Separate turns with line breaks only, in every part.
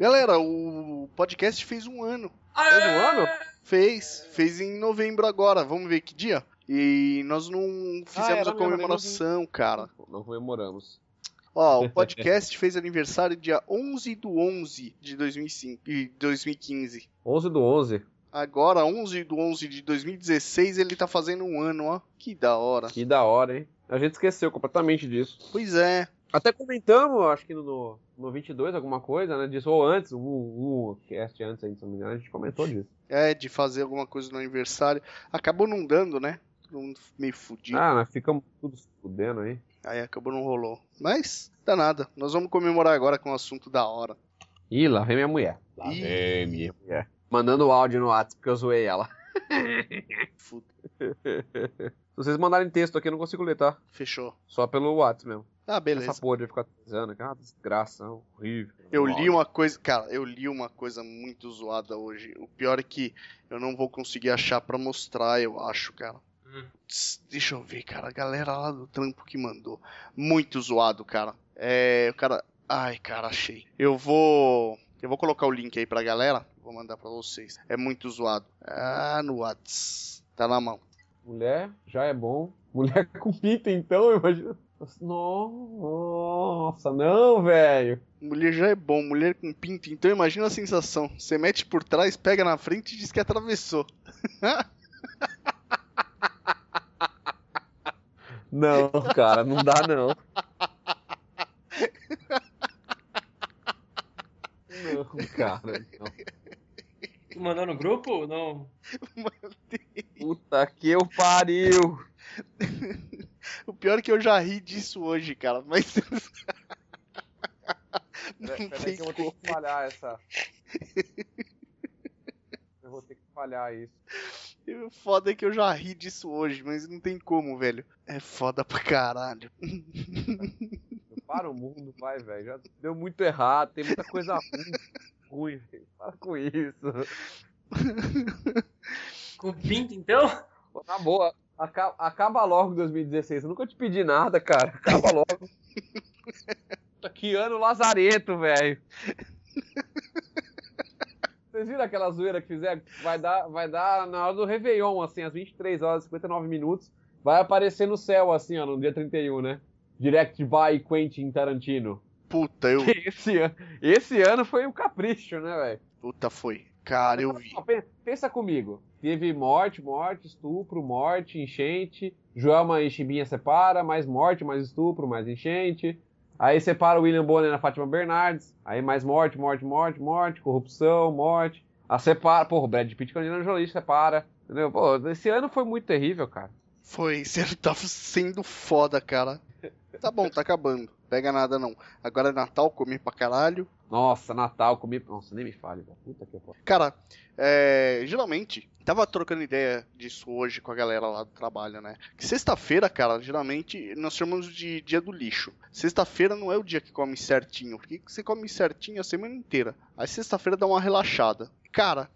Galera, o podcast fez um ano.
Fez um ano?
Fez. Fez em novembro agora. Vamos ver que dia? E nós não fizemos
era
a
mesmo,
comemoração, cara.
Não comemoramos.
Ó, o podcast fez aniversário dia 11 do 11 de 2005, e 2015.
11 do 11.
Agora, 11 do 11 de 2016, ele tá fazendo um ano, ó. Que da hora.
Que da hora, hein? A gente esqueceu completamente disso.
Pois é.
Até comentamos, acho que no, no 22, alguma coisa, né? Disso, ou antes, um, um cast antes, aí, se não me engano, a gente comentou disso.
É, de fazer alguma coisa no aniversário. Acabou não dando, né? Todo mundo meio fudido.
Ah, nós ficamos tudo se fudendo aí.
Aí acabou não rolou. Mas, dá nada. Nós vamos comemorar agora com um assunto da hora.
Ih, lá vem minha mulher. Lá
Ih.
vem minha mulher. Mandando áudio no WhatsApp porque eu zoei ela.
Fuda.
Se vocês mandarem texto aqui, eu não consigo ler, tá?
Fechou.
Só pelo WhatsApp mesmo.
Ah, beleza.
Essa porra de ficar atualizando, que é uma desgraça, horrível.
Eu li uma coisa, cara, eu li uma coisa muito zoada hoje. O pior é que eu não vou conseguir achar pra mostrar, eu acho, cara.
Hum.
Deixa eu ver, cara. A galera lá do trampo que mandou. Muito zoado, cara. É. O cara. Ai, cara, achei. Eu vou. Eu vou colocar o link aí pra galera. Vou mandar pra vocês. É muito zoado. Ah, no Whats. Tá na mão.
Mulher já é bom. Mulher com pinta, então, imagina. Nossa, não, velho.
Mulher já é bom, mulher com pinto, então imagina a sensação. Você mete por trás, pega na frente e diz que atravessou.
Não, cara, não dá não. Não, cara, não.
Tu mandou no grupo? Não.
Puta que eu pariu.
O pior é que eu já ri disso hoje, cara, mas. Não
Peraí
tem
que eu vou ter
como.
que falhar essa. Eu vou ter que falhar isso.
O Foda é que eu já ri disso hoje, mas não tem como, velho. É foda pra caralho.
Para o mundo, vai, velho. Já deu muito errado, tem muita coisa ruim. Ruim, velho. Para com isso.
Com pinto, então?
Pô, Na boa, aca- acaba logo 2016. Eu nunca te pedi nada, cara. Acaba logo. Puta, que ano lazareto, velho. Vocês viram aquela zoeira que fizeram? Vai dar, vai dar na hora do Réveillon, assim, às 23 horas e 59 minutos. Vai aparecer no céu, assim, ó, no dia 31, né? Direct by Quentin Tarantino.
Puta, eu.
Esse, an- esse ano foi um capricho, né, velho?
Puta, foi. Cara, eu vi.
Pensa comigo. Teve morte, morte, estupro, morte, enchente. Joelma e Chimbinha separa, mais morte, mais estupro, mais enchente. Aí separa o William Bonner na Fátima Bernardes. Aí mais morte, morte, morte, morte, corrupção, morte. A separa. Porra, o Brad Pitt com a Angelina Jolie separa. Entendeu? Pô, esse ano foi muito terrível, cara.
Foi, você tá sendo foda, cara. Tá bom, tá acabando. Pega nada não. Agora é Natal, comi pra caralho.
Nossa, Natal, comi. Nossa, nem me fale, velho. Puta que pariu.
Cara, é, geralmente, tava trocando ideia disso hoje com a galera lá do trabalho, né? Que sexta-feira, cara, geralmente nós chamamos de dia do lixo. Sexta-feira não é o dia que come certinho, porque você come certinho a semana inteira. Aí sexta-feira dá uma relaxada. Cara,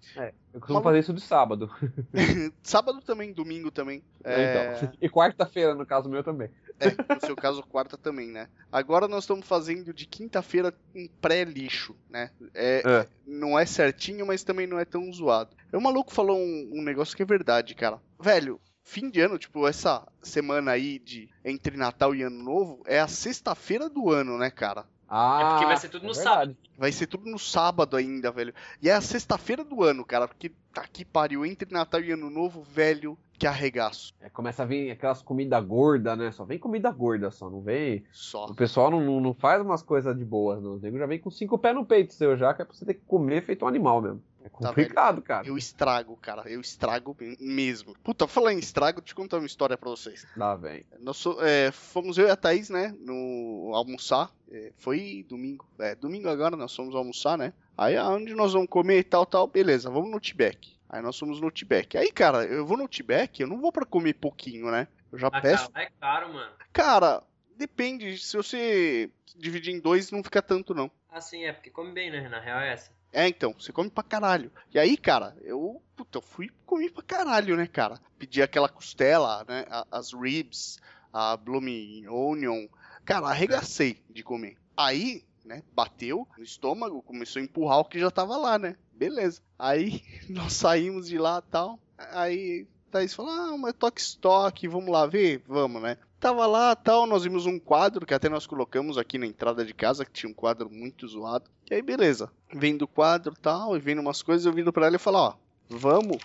Eu costumo
Maluco.
fazer isso de sábado.
sábado também, domingo também. É,
Então. E quarta-feira, no caso meu também.
É, no seu caso, quarta também, né? Agora nós estamos fazendo de quinta-feira um pré-lixo, né? É,
É.
Não é certinho, mas também não é tão zoado. O maluco falou um, um negócio que é verdade, cara. Velho, fim de ano, tipo, essa semana aí de entre Natal e Ano Novo, é a sexta-feira do ano, né, cara?
Ah,
É porque vai ser tudo no
verdade.
Vai ser tudo no sábado ainda, velho. E é a sexta-feira do ano, cara. Porque tá que pariu. Entre Natal e Ano Novo, velho, que arregaço.
É, começa a vir aquelas comidas gordas, né? Só vem comida gorda, só não vem.
Só.
O pessoal não, não, não faz umas coisas de boas, não. O nego já vem com cinco pés no peito seu já, que é pra você ter que comer feito um animal mesmo. É
Tá,
complicado, cara.
Eu estrago, cara. Eu estrago mesmo. Puta, falar em estrago, deixa eu contar uma história pra vocês.
Lá vem.
Nós so- é, fomos eu e a Thaís, né, no almoçar. É, foi domingo. É, domingo agora nós fomos almoçar, né? Aí aonde nós vamos comer e tal, tal, beleza, vamos no Outback. Aí nós fomos no Outback. Aí, cara, eu vou no Outback, eu não vou pra comer pouquinho, né? Eu já
Ah,
peço.
cara, é caro, mano.
Cara, depende. Se você dividir em dois, não fica tanto, não.
Assim, é porque come bem, né? Na real é essa.
É, então, você come pra caralho. E aí, cara, eu, puta, eu fui comi pra caralho, né, cara? Pedi aquela costela, né, as ribs, a blooming onion. Cara, arregacei de comer. Aí, né? Bateu no estômago, começou a empurrar o que já tava lá, né? Beleza. Aí nós saímos de lá tal. Aí Thaís falou: Ah, mas toque estoque, vamos lá ver? Vamos, né? Tava lá tal, nós vimos um quadro que até nós colocamos aqui na entrada de casa, que tinha um quadro muito zoado. E aí, beleza. Vendo o quadro tal, e vendo umas coisas, eu vindo pra ela e falar: Ó, vamos,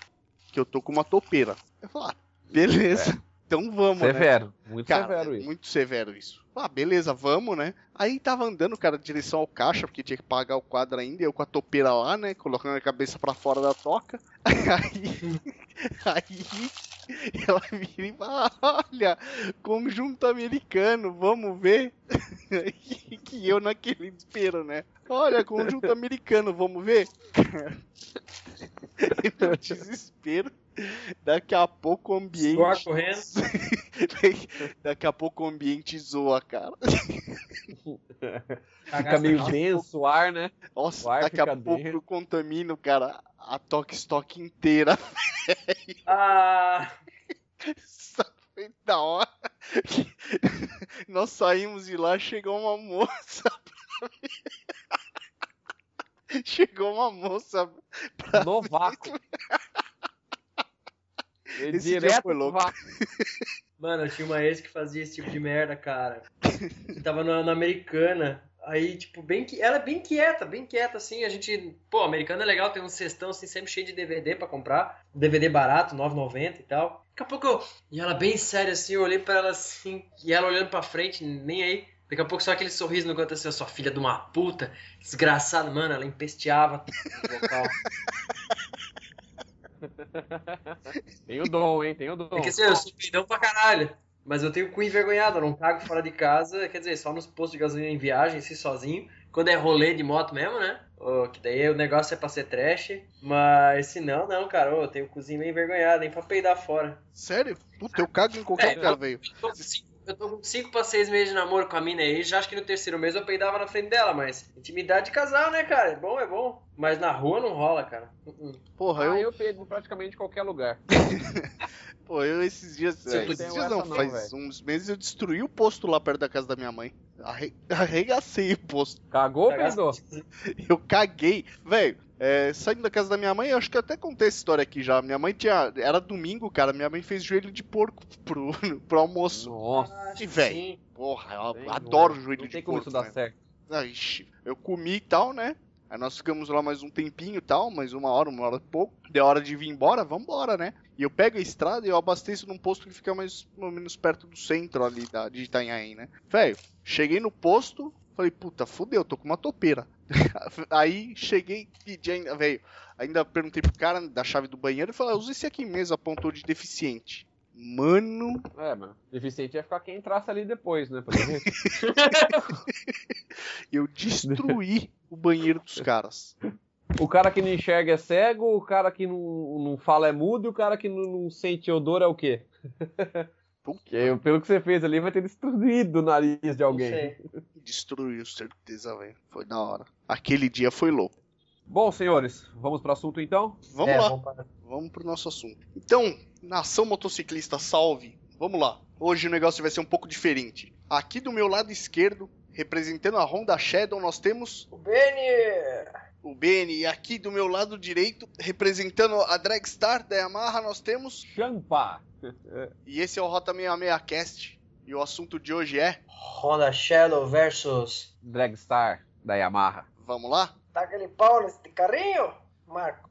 que eu tô com uma topeira. Eu falei: Ah, beleza. Então vamos, né?
Severo, muito
Cara,
severo
é
isso.
muito severo isso. Ah, beleza, vamos, né? Aí tava andando, cara, em direção ao caixa, porque tinha que pagar o quadro ainda, eu com a topeira lá, né? Colocando a cabeça pra fora da toca. Aí. Aí. Ela vira e fala: Olha, conjunto americano, vamos ver? Que eu naquele desespero, né? Olha, conjunto americano, vamos ver? no desespero. Daqui a pouco o ambiente.
Escoar correndo.
Daqui a pouco o ambiente zoa, cara.
Fica meio denso o ar, né?
Nossa,
O ar
daqui a pouco
dentro.
eu contamino, cara, a Toque Stock inteira.
Ah,
Isso foi da hora. Nós saímos de lá, chegou uma moça. pra mim. Chegou uma moça. pra
No vácuo. E
Esse
direto
foi
no
louco.
mano, eu tinha uma ex que fazia esse tipo de merda, cara. Que tava na, na americana. Aí, tipo, bem que. Ela é bem quieta, bem quieta, assim. A gente. Pô, americana é legal, tem um cestão assim, sempre cheio de DVD pra comprar. DVD barato, 9,90 e tal. Daqui a pouco eu. E ela bem séria, assim, eu olhei pra ela assim. E ela olhando pra frente, nem aí. Daqui a pouco só aquele sorriso no canto assim, sua filha de uma puta, desgraçado, mano, ela empesteava o local.
Tem o dom, hein? Tem o dom.
É que assim, eu sou peidão pra caralho. Mas eu tenho cu envergonhado, eu não cago fora de casa, quer dizer, só nos postos de gasolina em viagem, assim, sozinho. Quando é rolê de moto mesmo, né? Ô, que daí o negócio é pra ser trash. Mas se não, não, cara, ô, eu tenho o cozinho meio envergonhado, nem pra peidar fora.
Sério? Puta, eu cago em qualquer
É,
lugar, velho.
Eu tô com cinco pra seis meses de namoro com a mina aí, já acho que no terceiro mês eu peidava na frente dela, mas intimidade de casal, né, cara? É bom, é bom. Mas na rua não rola, cara. Uh-uh.
Porra,
Ah,
eu,
eu pego praticamente em qualquer lugar.
pô, eu esses dias. É,
não
esses dias não,
não,
faz
velho.
uns meses eu destruí o posto lá perto da casa da minha mãe. Arre... Arregacei o posto.
Cagou ou
Cagaço.
peidou?
Eu caguei. Velho, é, saindo da casa da minha mãe, eu acho que eu até contei essa história aqui já. Minha mãe tinha. Era domingo, cara. Minha mãe fez joelho de porco pro, pro almoço.
Nossa.
Acho
E,
sim.
Porra, eu
tem
adoro
nojo.
joelho
Não
de
tem como
porco.
isso dar
né?
certo.
Ah, ixi, eu comi e tal, né? Aí nós ficamos lá mais um tempinho e tal, mais uma hora, uma hora e pouco. Deu hora de vir embora, vambora, né? E eu pego a estrada e eu abasteço num posto que fica mais ou menos perto do centro ali da, de Itanhaém, né? Velho, cheguei no posto, falei, puta, fudeu, tô com uma topeira. Aí cheguei, pedi ainda, velho, ainda perguntei pro cara da chave do banheiro e falei, ah, usa esse aqui mesmo, apontou de deficiente. Mano,
É, mano. Deficiente ia ficar quem entrasse ali depois, né?
Eu destruí o banheiro dos caras.
O cara que não enxerga é cego, o cara que não, não fala é mudo e o cara que não, não sente odor é o quê? Porque, pelo que você fez ali, vai ter destruído o nariz de alguém.
Destruiu, certeza, velho. Foi da hora. Aquele dia foi louco.
Bom, senhores, vamos pro assunto então?
Vamos
É,
lá,
vamos parar.
vamos pro nosso assunto. Então, nação motociclista, salve. Vamos lá. Hoje o negócio vai ser um pouco diferente. Aqui do meu lado esquerdo, representando a Honda Shadow, nós temos
O Benny!
O Beni. E aqui do meu lado direito, representando a Dragstar da Yamaha, nós temos.
Champa!
E esse é o Rota 66 Cast. E o assunto de hoje é.
Honda Shadow versus.
Dragstar da Yamaha.
Vamos lá?
Tá aquele pau nesse carrinho, Marco?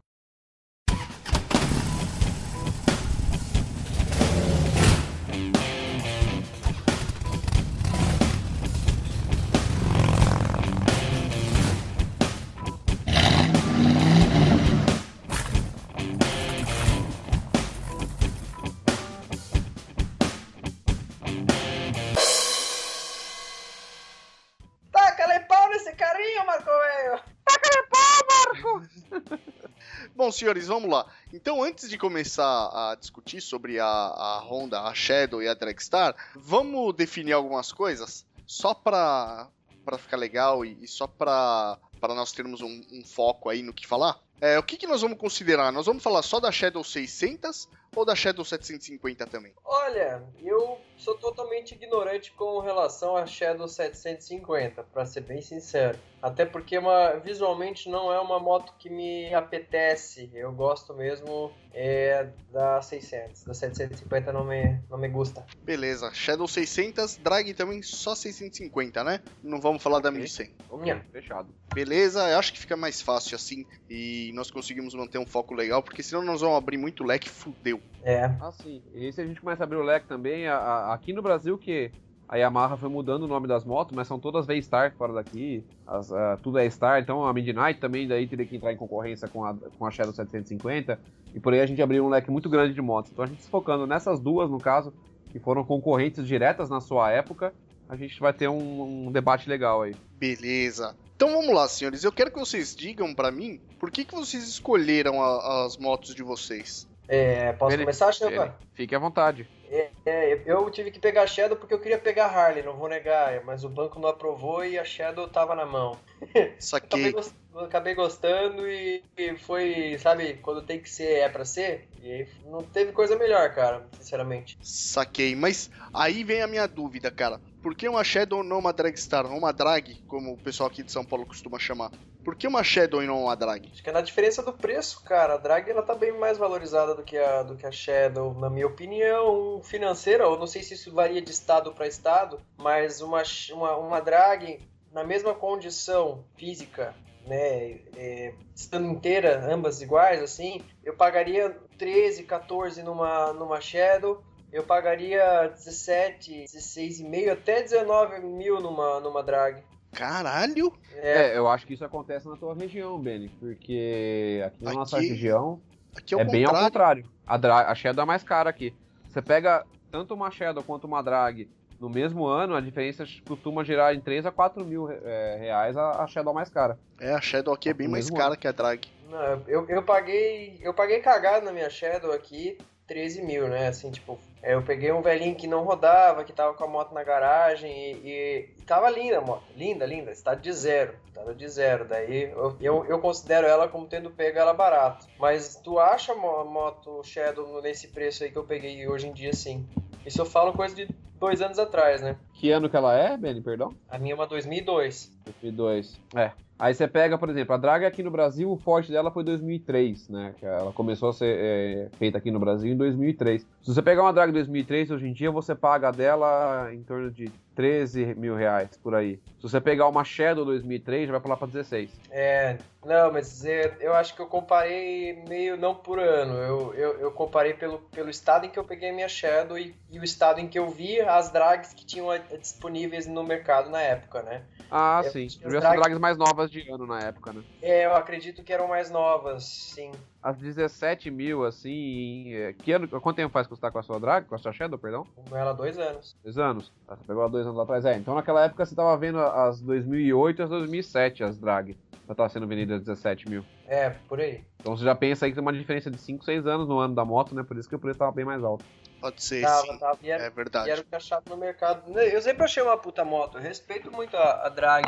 Senhores, vamos lá. Então, antes de começar a discutir sobre a, a Honda, a Shadow e a Dragstar, vamos definir algumas coisas só pra, pra ficar legal e, e só pra, pra nós termos um, um foco aí no que falar. É, o que, que nós vamos considerar? Nós vamos falar só da Shadow 600 ou da Shadow 750 também?
Olha, eu sou totalmente ignorante com relação à Shadow 750, para ser bem sincero. Até porque uma, visualmente não é uma moto que me apetece. Eu gosto mesmo é, da 600. Da 750 não me, não me gusta.
Beleza. Shadow 600, drag também só 650, né? Não vamos falar da 1100.
Ok, fechado.
Beleza, eu acho que fica mais fácil assim e nós conseguimos manter um foco legal, porque senão nós vamos abrir muito leque, fudeu.
É.
Ah, sim. E se a gente começa a abrir o leque também, a- a- aqui no Brasil que a Yamaha foi mudando o nome das motos, mas são todas V-Star fora daqui, as, ah, tudo é Star, então a Midnight também daí teria que entrar em concorrência com a, com a Shadow 750, e por aí a gente abriu um leque muito grande de motos. Então a gente se focando nessas duas, no caso, que foram concorrentes diretas na sua época, a gente vai ter um, um debate legal aí.
Beleza. Então vamos lá, senhores. Eu quero que vocês digam pra mim por que, que vocês escolheram a- as motos de vocês.
É, posso começar?
Ele- Fique à vontade.
É, é, eu tive que pegar a Shadow porque eu queria pegar a Harley, não vou negar, mas o banco não aprovou e a Shadow tava na mão. Acabei,
Saquei.
gos- acabei gostando e, e foi, sabe, quando tem que ser, é pra ser, e não teve coisa melhor, cara, sinceramente.
Saquei. Mas aí vem a minha dúvida, cara. Por que uma Shadow não uma Dragstar? Ou uma Drag, como o pessoal aqui de São Paulo costuma chamar. Por que uma Shadow e não uma Drag?
Acho que é na diferença do preço, cara. A drag ela tá bem mais valorizada do que a, do que a Shadow, na minha opinião financeira. Eu não sei se isso varia de estado para estado, mas uma, uma, uma drag na mesma condição física, né, é, estando inteira, ambas iguais, assim, eu pagaria 13, 14 numa, numa Shadow. Eu pagaria 17, 16,5 até 19 mil numa, numa drag.
Caralho!
É,
É, eu acho que isso acontece na tua região, Benny, porque aqui na nossa
Aqui
região
Aqui é
é bem ao
contrário.
A, dra- a Shadow é mais cara aqui. Você pega tanto uma Shadow quanto uma Drag no mesmo ano, a diferença costuma girar em 3 a 4 mil é, reais a, a Shadow mais cara.
É, a Shadow aqui é bem mais cara que a Drag.
Não, eu, eu paguei. Eu paguei cagado na minha Shadow aqui 13 mil, né? Assim, tipo, é, eu peguei um velhinho que não rodava, que tava com a moto na garagem e, e- e tava linda a moto. Linda, linda. Estado de zero. Estado de zero. Daí eu, eu, eu considero ela como tendo pego ela barato. Mas tu acha a mo- moto Shadow nesse preço aí que eu peguei hoje em dia, sim. Isso eu falo coisa de dois anos atrás, né?
Que ano que ela é, Benny, perdão?
A minha é uma 2002.
2002. É. Aí você pega, por exemplo, a Drag aqui no Brasil, o forte dela foi 2003, né? Ela começou a ser é, feita aqui no Brasil em 2003. Se você pegar uma Drag 2003, hoje em dia você paga dela em torno de 13 mil reais, por aí. Se você pegar uma Shadow 2003, já vai pular pra 16.
É, não, mas é, eu acho que eu comparei meio não por ano. Eu, eu, eu comparei pelo, pelo estado em que eu peguei a minha Shadow e, e o estado em que eu vi as drags que tinham a- disponíveis no mercado na época, né?
Ah,
Eu
sim.
acho que as
Devia ser
drag-
drags mais novas de ano na época, né?
É, eu acredito que eram mais novas, sim.
As 17 mil, assim. em- é, Que ano, quanto tempo faz que você tá com a sua drag? Com a sua Shadow, perdão?
Com ela há dois anos.
Dois anos? Ah, Você pegou há dois anos lá atrás. É, então naquela época você tava vendo as 2008 e as 2007, as drag. Já tava sendo vendidas 17 mil.
É, por aí.
Então você já pensa aí que tem uma diferença de 5, 6 anos no ano da moto, né? Por isso que o preço tava bem mais alto.
Pode ser,
Tava,
sim.
tava. E era,
É
e
verdade.
era o que achava no mercado. Eu sempre achei uma puta moto. Eu respeito muito a, a drag,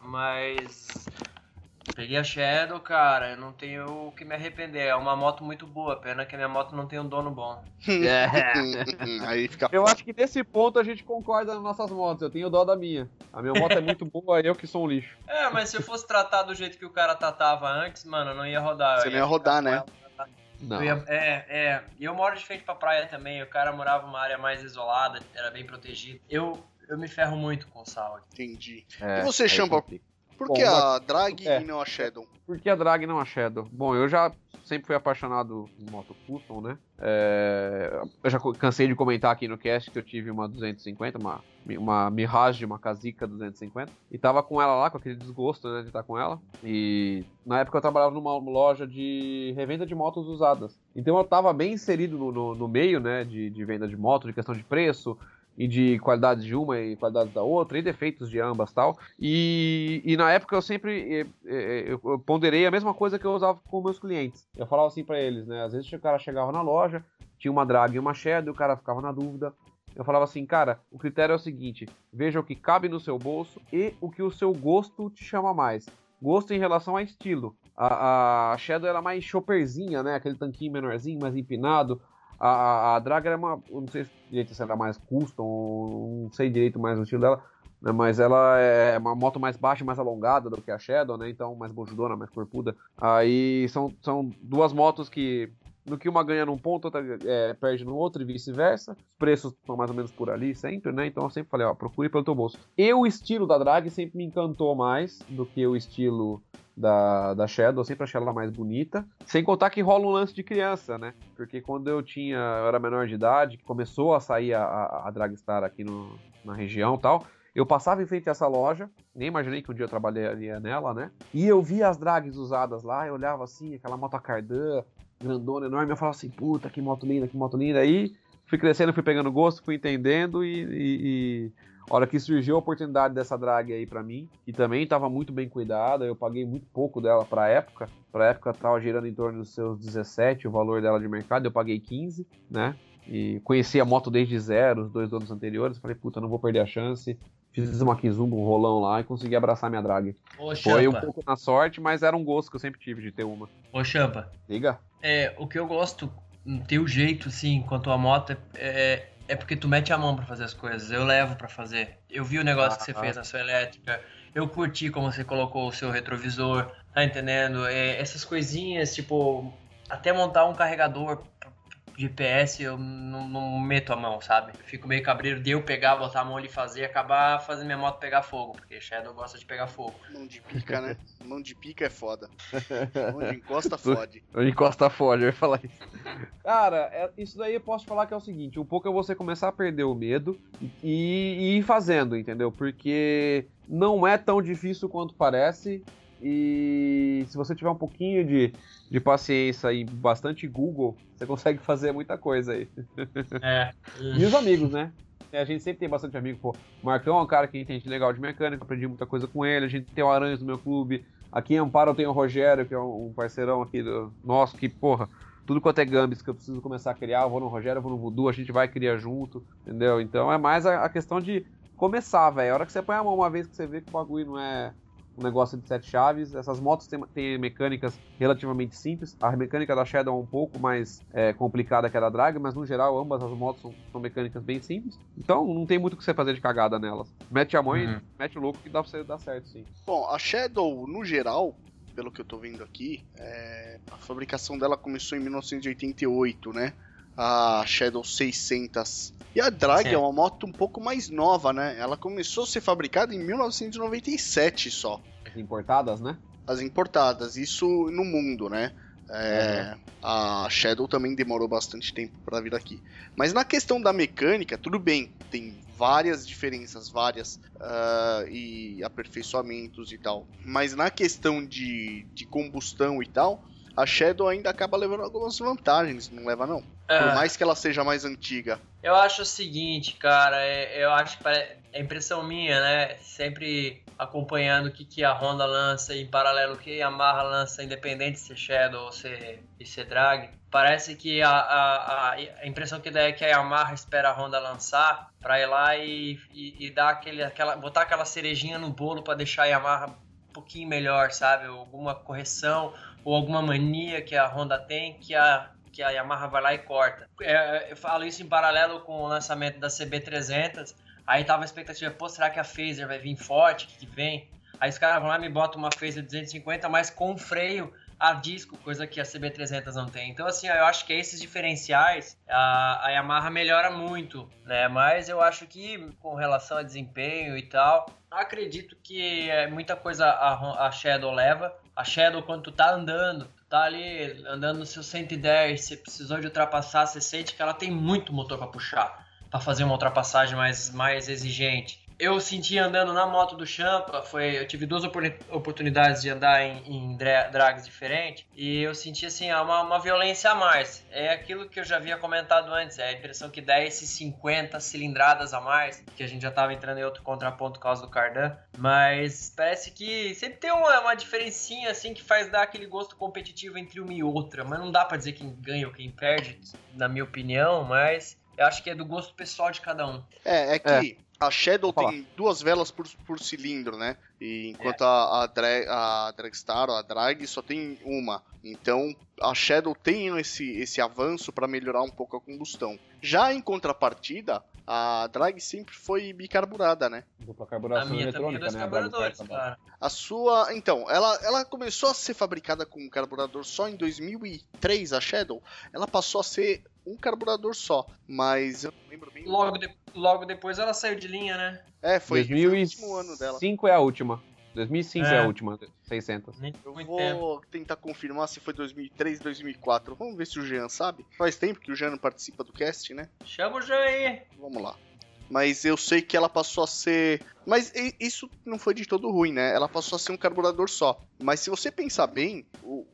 mas. Peguei a Shadow, cara, eu não tenho o que me arrepender. É uma moto muito boa, pena que a minha moto não tem um dono bom.
Aí fica.
Eu acho que nesse ponto a gente concorda nas nossas motos. Eu tenho dó da minha. A minha moto é muito boa, eu que sou um lixo.
É, mas se eu fosse tratar do jeito que o cara tratava antes, mano, eu não ia rodar. Eu
Você não ia rodar, né?
ela.
Não.
Eu ia- é, é. E eu moro de frente pra praia também. O cara morava numa área mais isolada, era bem protegido. Eu, eu me ferro muito com sal aqui.
Entendi.
É,
E você, Champa?
complica.
Por
Bom,
que a Drag
é.
e não a Shadow?
Por que a drag não a Shadow? Bom, eu já sempre fui apaixonado em moto custom, né? É, eu já cansei de comentar aqui no cast que eu tive uma 250, uma, uma Mirage, uma Kazica 250, e tava com ela lá, com aquele desgosto, né, de estar com ela. E na época eu trabalhava numa loja de revenda de motos usadas. Então eu tava bem inserido no, no, no meio, né, de, de venda de moto, de questão de preço, e de qualidades de uma e qualidades da outra, e defeitos de ambas tal. E, e na época eu sempre eu eu ponderei a mesma coisa que eu usava com meus clientes. Eu falava assim pra eles, né? Às vezes o cara chegava na loja, tinha uma drag e uma shadow, o cara ficava na dúvida. Eu falava assim, cara, o critério é o seguinte: veja o que cabe no seu bolso e o que o seu gosto te chama mais. gosto em relação a estilo. A, a Shadow era mais chopperzinha, né? Aquele tanquinho menorzinho, mais empinado. A, a, Draga era uma. Eu não sei direito se era mais custom, não sei direito mais o estilo dela. Né, mas ela é uma moto mais baixa, mais alongada do que a Shadow, né? Então mais bojudona, mais corpuda. Aí são, são duas motos que no que uma ganha num ponto, outra é, perde no outro e vice-versa. Os preços estão mais ou menos por ali sempre, né? Então eu sempre falei, ó, procure pelo teu bolso. E o estilo da drag sempre me encantou mais do que o estilo da, da Shadow, eu sempre achei ela mais bonita. Sem contar que rola um lance de criança, né? Porque quando eu tinha, eu era menor de idade, começou a sair a, a, a Dragstar aqui no, na região tal, eu passava em frente a essa loja, nem imaginei que um dia eu trabalharia nela, né? E eu via as drags usadas lá, eu olhava assim, aquela moto cardan, grandona, enorme, eu falava assim, puta, que moto linda, que moto linda. Aí fui crescendo, fui pegando gosto, fui entendendo e, e, e a hora que surgiu a oportunidade dessa drag aí para mim, que também estava muito bem cuidada, eu paguei muito pouco dela pra época, pra época estava girando em torno dos seus 17 o valor dela de mercado, eu paguei 15, né? E conheci a moto desde zero, os dois anos anteriores, falei, puta, não vou perder a chance. Fiz uma Kizumba, um rolão lá e consegui abraçar minha drag.
Ô,
Foi um pouco na sorte, mas era um gosto que eu sempre tive de ter uma.
Ô, Champa.
Liga?
É, o que eu gosto, no teu jeito, assim, quanto a moto, é, é, é porque tu mete a mão pra fazer as coisas. Eu levo pra fazer. Eu vi o negócio que você
Ah.
fez na sua elétrica. Eu curti como você colocou o seu retrovisor. Tá entendendo? É, essas coisinhas, tipo, até montar um carregador GPS eu não, não meto a mão, sabe? Eu fico meio cabreiro de eu pegar, botar a mão ali e fazer e acabar fazendo minha moto pegar fogo, porque Shadow gosta de pegar fogo.
Mão de pica, né? Mão de pica é foda. Onde encosta, fode.
Onde encosta fode, eu ia falar isso. Cara, é- isso daí eu posso falar que é o seguinte: um pouco é você começar a perder o medo e, e ir fazendo, entendeu? Porque não é tão difícil quanto parece. E se você tiver um pouquinho de, de paciência e bastante Google, você consegue fazer muita coisa aí.
É.
E os amigos, né? É, A gente sempre tem bastante amigo, pô. O Marcão é um cara que entende legal de mecânica, aprendi muita coisa com ele. A gente tem o Aranhas no meu clube. Aqui em Amparo eu tenho o Rogério, que é um parceirão aqui do nosso, que, porra, tudo quanto é Gambis que eu preciso começar a criar, eu vou no Rogério, eu vou no Voodoo, a gente vai criar junto, entendeu? Então é mais a, a questão de começar, velho. A hora que você põe a mão uma vez que você vê que o bagulho não é um negócio de sete chaves, essas motos têm, têm mecânicas relativamente simples. A mecânica da Shadow é um pouco mais é, complicada que a da Drag, mas no geral ambas as motos são, são mecânicas bem simples. Então não tem muito o que você fazer de cagada nelas. Mete a mão e
Uhum.
mete o louco que dá pra você dar certo, sim.
Bom, a Shadow, no geral, pelo que eu tô vendo aqui, é, a fabricação dela começou em 1988, né? A Shadow 600. E a Drag
Certo.
é uma moto um pouco mais nova, né? Ela começou a ser fabricada em 1997 só.
As importadas, né?
As importadas, isso no mundo, né? É, A Shadow também demorou bastante tempo para vir aqui. Mas na questão da mecânica, tudo bem, tem várias diferenças, várias ah, e aperfeiçoamentos e tal. Mas na questão de, de combustão e tal, a Shadow ainda acaba levando algumas vantagens, não leva não? Por
É.
mais que ela seja mais antiga.
Eu acho o seguinte, cara, é- eu acho que pare- é impressão minha, né? Sempre acompanhando o que, que a Honda lança em paralelo o que a Yamaha lança, independente de ser Shadow ou ser, de ser Drag. Parece que a, a, a, impressão que dá é que a Yamaha espera a Honda lançar pra ir lá e, e, e dar aquele, aquela, botar aquela cerejinha no bolo pra deixar a Yamaha um pouquinho melhor, sabe? Alguma correção ou alguma mania que a Honda tem que a, que a Yamaha vai lá e corta. É, eu falo isso em paralelo com o lançamento da CB300. Aí tava a expectativa, pô, será que a Phaser vai vir forte? Que, vem? Aí os caras vão lá e me botam uma Phaser 250, mas com freio a disco, coisa que a CB300 não tem. Então, assim, eu acho que esses diferenciais a, a Yamaha melhora muito, né? Mas eu acho que com relação a desempenho e tal, acredito que é muita coisa a, a Shadow leva. A Shadow, quando tu tá andando, tu tá ali andando no seu 110, você precisou de ultrapassar, você sente que ela tem muito motor pra puxar, pra fazer uma ultrapassagem mais, mais exigente. Eu senti andando na moto do Champa, foi, eu tive duas opor- oportunidades de andar em, em dra- drags diferentes e eu senti assim uma, uma violência a mais. É aquilo que eu já havia comentado antes, é a impressão que dá esses 50 cilindradas a mais, que a gente já estava entrando em outro contraponto por causa do Cardan, mas parece que sempre tem uma, uma diferencinha assim que faz dar aquele gosto competitivo entre uma e outra, mas não dá pra dizer quem ganha ou quem perde, na minha opinião, mas eu acho que é do gosto pessoal de cada um.
É, é que A Shadow tem duas velas por, por cilindro, né? E enquanto a, a, Dra- a Dragstar, ou a Drag, só tem uma. Então a Shadow tem esse, esse avanço para melhorar um pouco a combustão. Já em contrapartida, a Drag sempre foi bicarburada, né?
Dupla
A
carburação
minha também é
eletrônica,
dois
né?
carburadores,
Drag
cara.
A sua. Então, ela, ela começou a ser fabricada com um carburador só em 2003, a Shadow. Ela passou a ser um carburador só. Mas eu não lembro bem.
Logo, de- logo depois ela saiu de linha, né?
É, foi, foi o
2005
último ano dela.
é a última. 2005 é,
É.
a última, 600.
Nem
Eu vou
tempo.
tentar confirmar se foi 2003, 2004. Vamos ver se o Jean sabe. Faz tempo que o Jean não participa do cast, né?
Chama o Jean aí.
Vamos lá. Mas eu sei que ela passou a ser. Mas isso não foi de todo ruim, né? Ela passou a ser um carburador só. Mas se você pensar bem, o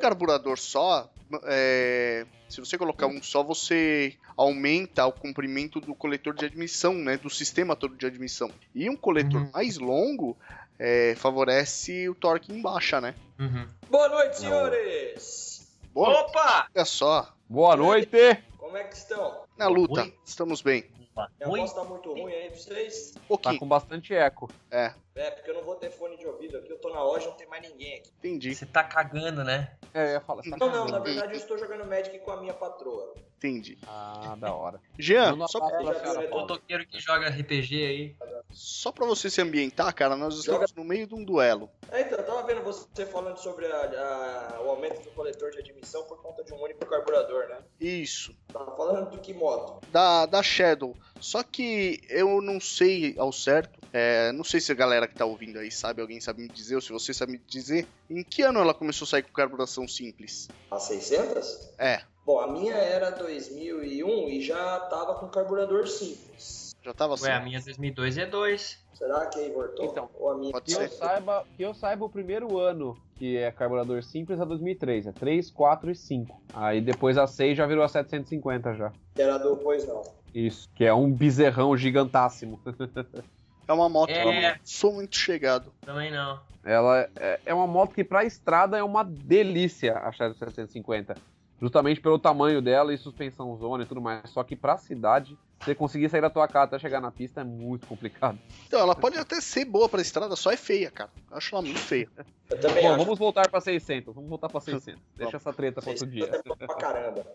carburador só. é, Se você colocar um só, você aumenta o comprimento do coletor de admissão, né? Do sistema todo de admissão. E um coletor
Uhum.
mais longo é, favorece o torque em baixa, né?
Uhum.
Boa noite, senhores!
Boa,
Opa!
olha só.
Boa noite!
Como é que estão?
Na luta, estamos bem.
Minha
Ruim?
voz tá muito ruim aí pra vocês?
Tá com bastante eco.
É,
É, porque eu não vou ter fone de ouvido aqui, eu tô na loja, não tem mais ninguém aqui.
entendi.
Você tá cagando, né?
É, eu ia falar. você tá
Não, não,
com-
na verdade eu estou jogando Magic com a minha patroa.
Entendi.
Ah, da hora.
Jean, só,
pra
viu,
pô.
O toqueiro que joga RPG aí.
só pra você se ambientar, cara, nós estamos no meio de um duelo.
É, então, eu tava vendo você falando sobre a- a- o aumento do coletor de admissão por conta de um único carburador, né?
Isso.
Tava falando de que moto?
Da, da Shadow. Só que eu não sei ao certo. é, não sei se a galera que tá ouvindo aí sabe, alguém sabe me dizer, ou se você sabe me dizer, em que ano ela começou a sair com carburação simples?
A 600?
É,
Bom, a minha era 2001 e já tava com carburador simples.
já tava assim.
Ué, a minha 2002 é 2.
Será que aí voltou?
Então,
Ou a minha...
pode
Que
ser.
eu, saiba, que eu saiba, o primeiro ano que é carburador simples é 2003. É 3, 4 e 5. Aí depois a 6 já virou a 750 já.
Que era do Pois Não.
Isso, que é um bezerrão gigantássimo.
É uma moto,
É.
eu não sou muito chegado.
Também não.
Ela é, é uma moto que pra estrada é uma delícia a Shadow 750. Justamente pelo tamanho dela e suspensão zona e tudo mais. Só que pra cidade, você conseguir sair da tua casa até chegar na pista é muito complicado.
Então, ela pode até ser boa pra estrada, só é feia, cara. Eu acho ela muito feia.
Eu também
Bom,
acho.
vamos voltar pra 600. Vamos voltar pra 600. Deixa essa treta pra outro dia.
É pra caramba.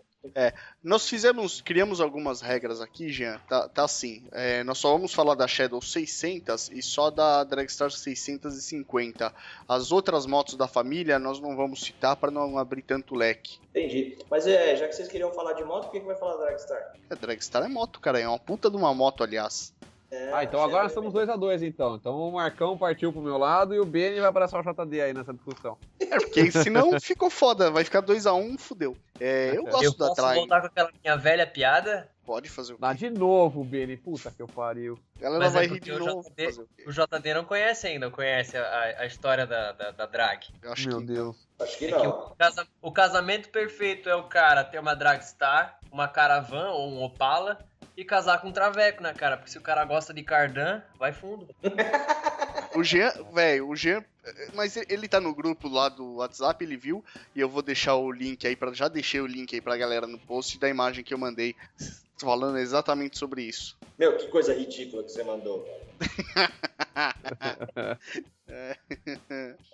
Nós fizemos, criamos algumas regras aqui, Jean. Tá, tá assim. é, nós só vamos falar da Shadow 600 e só da Dragstar 650. As outras motos da família nós não vamos citar para não abrir tanto leque.
Entendi. Mas é, já que vocês queriam falar de moto, por que, que vai falar da Dragstar?
A Dragstar é moto, cara. É uma puta de uma moto, aliás.
É,
Ah, então agora estamos 2 a 2 então. Então o Marcão partiu pro meu lado e o Beni vai abraçar o JD aí nessa discussão.
É, porque senão ficou foda. Vai ficar 2x1, fudeu. É, eu gosto
eu
da
posso
Drag.
voltar com aquela minha velha piada?
Pode fazer o
Dá de novo, Beni. Puta que eu pariu.
A galera
Mas é
vai rir de
já
novo. fazer o quê?
O JD não conhece ainda, não conhece a, a história da, da, da drag.
Eu acho
Meu
que
Deus.
Acho que
É que
não.
o, casa- o casamento perfeito é o cara ter uma Dragstar, uma Caravan ou um Opala e casar com um Traveco, né, cara? Porque se o cara gosta de Cardan, vai fundo.
O Jean, velho, o Jean. Mas ele tá no grupo lá do WhatsApp, ele viu. E eu vou deixar o link aí para Já deixei o link aí pra galera no post da imagem que eu mandei. Falando exatamente sobre isso.
Meu, que coisa ridícula que você mandou.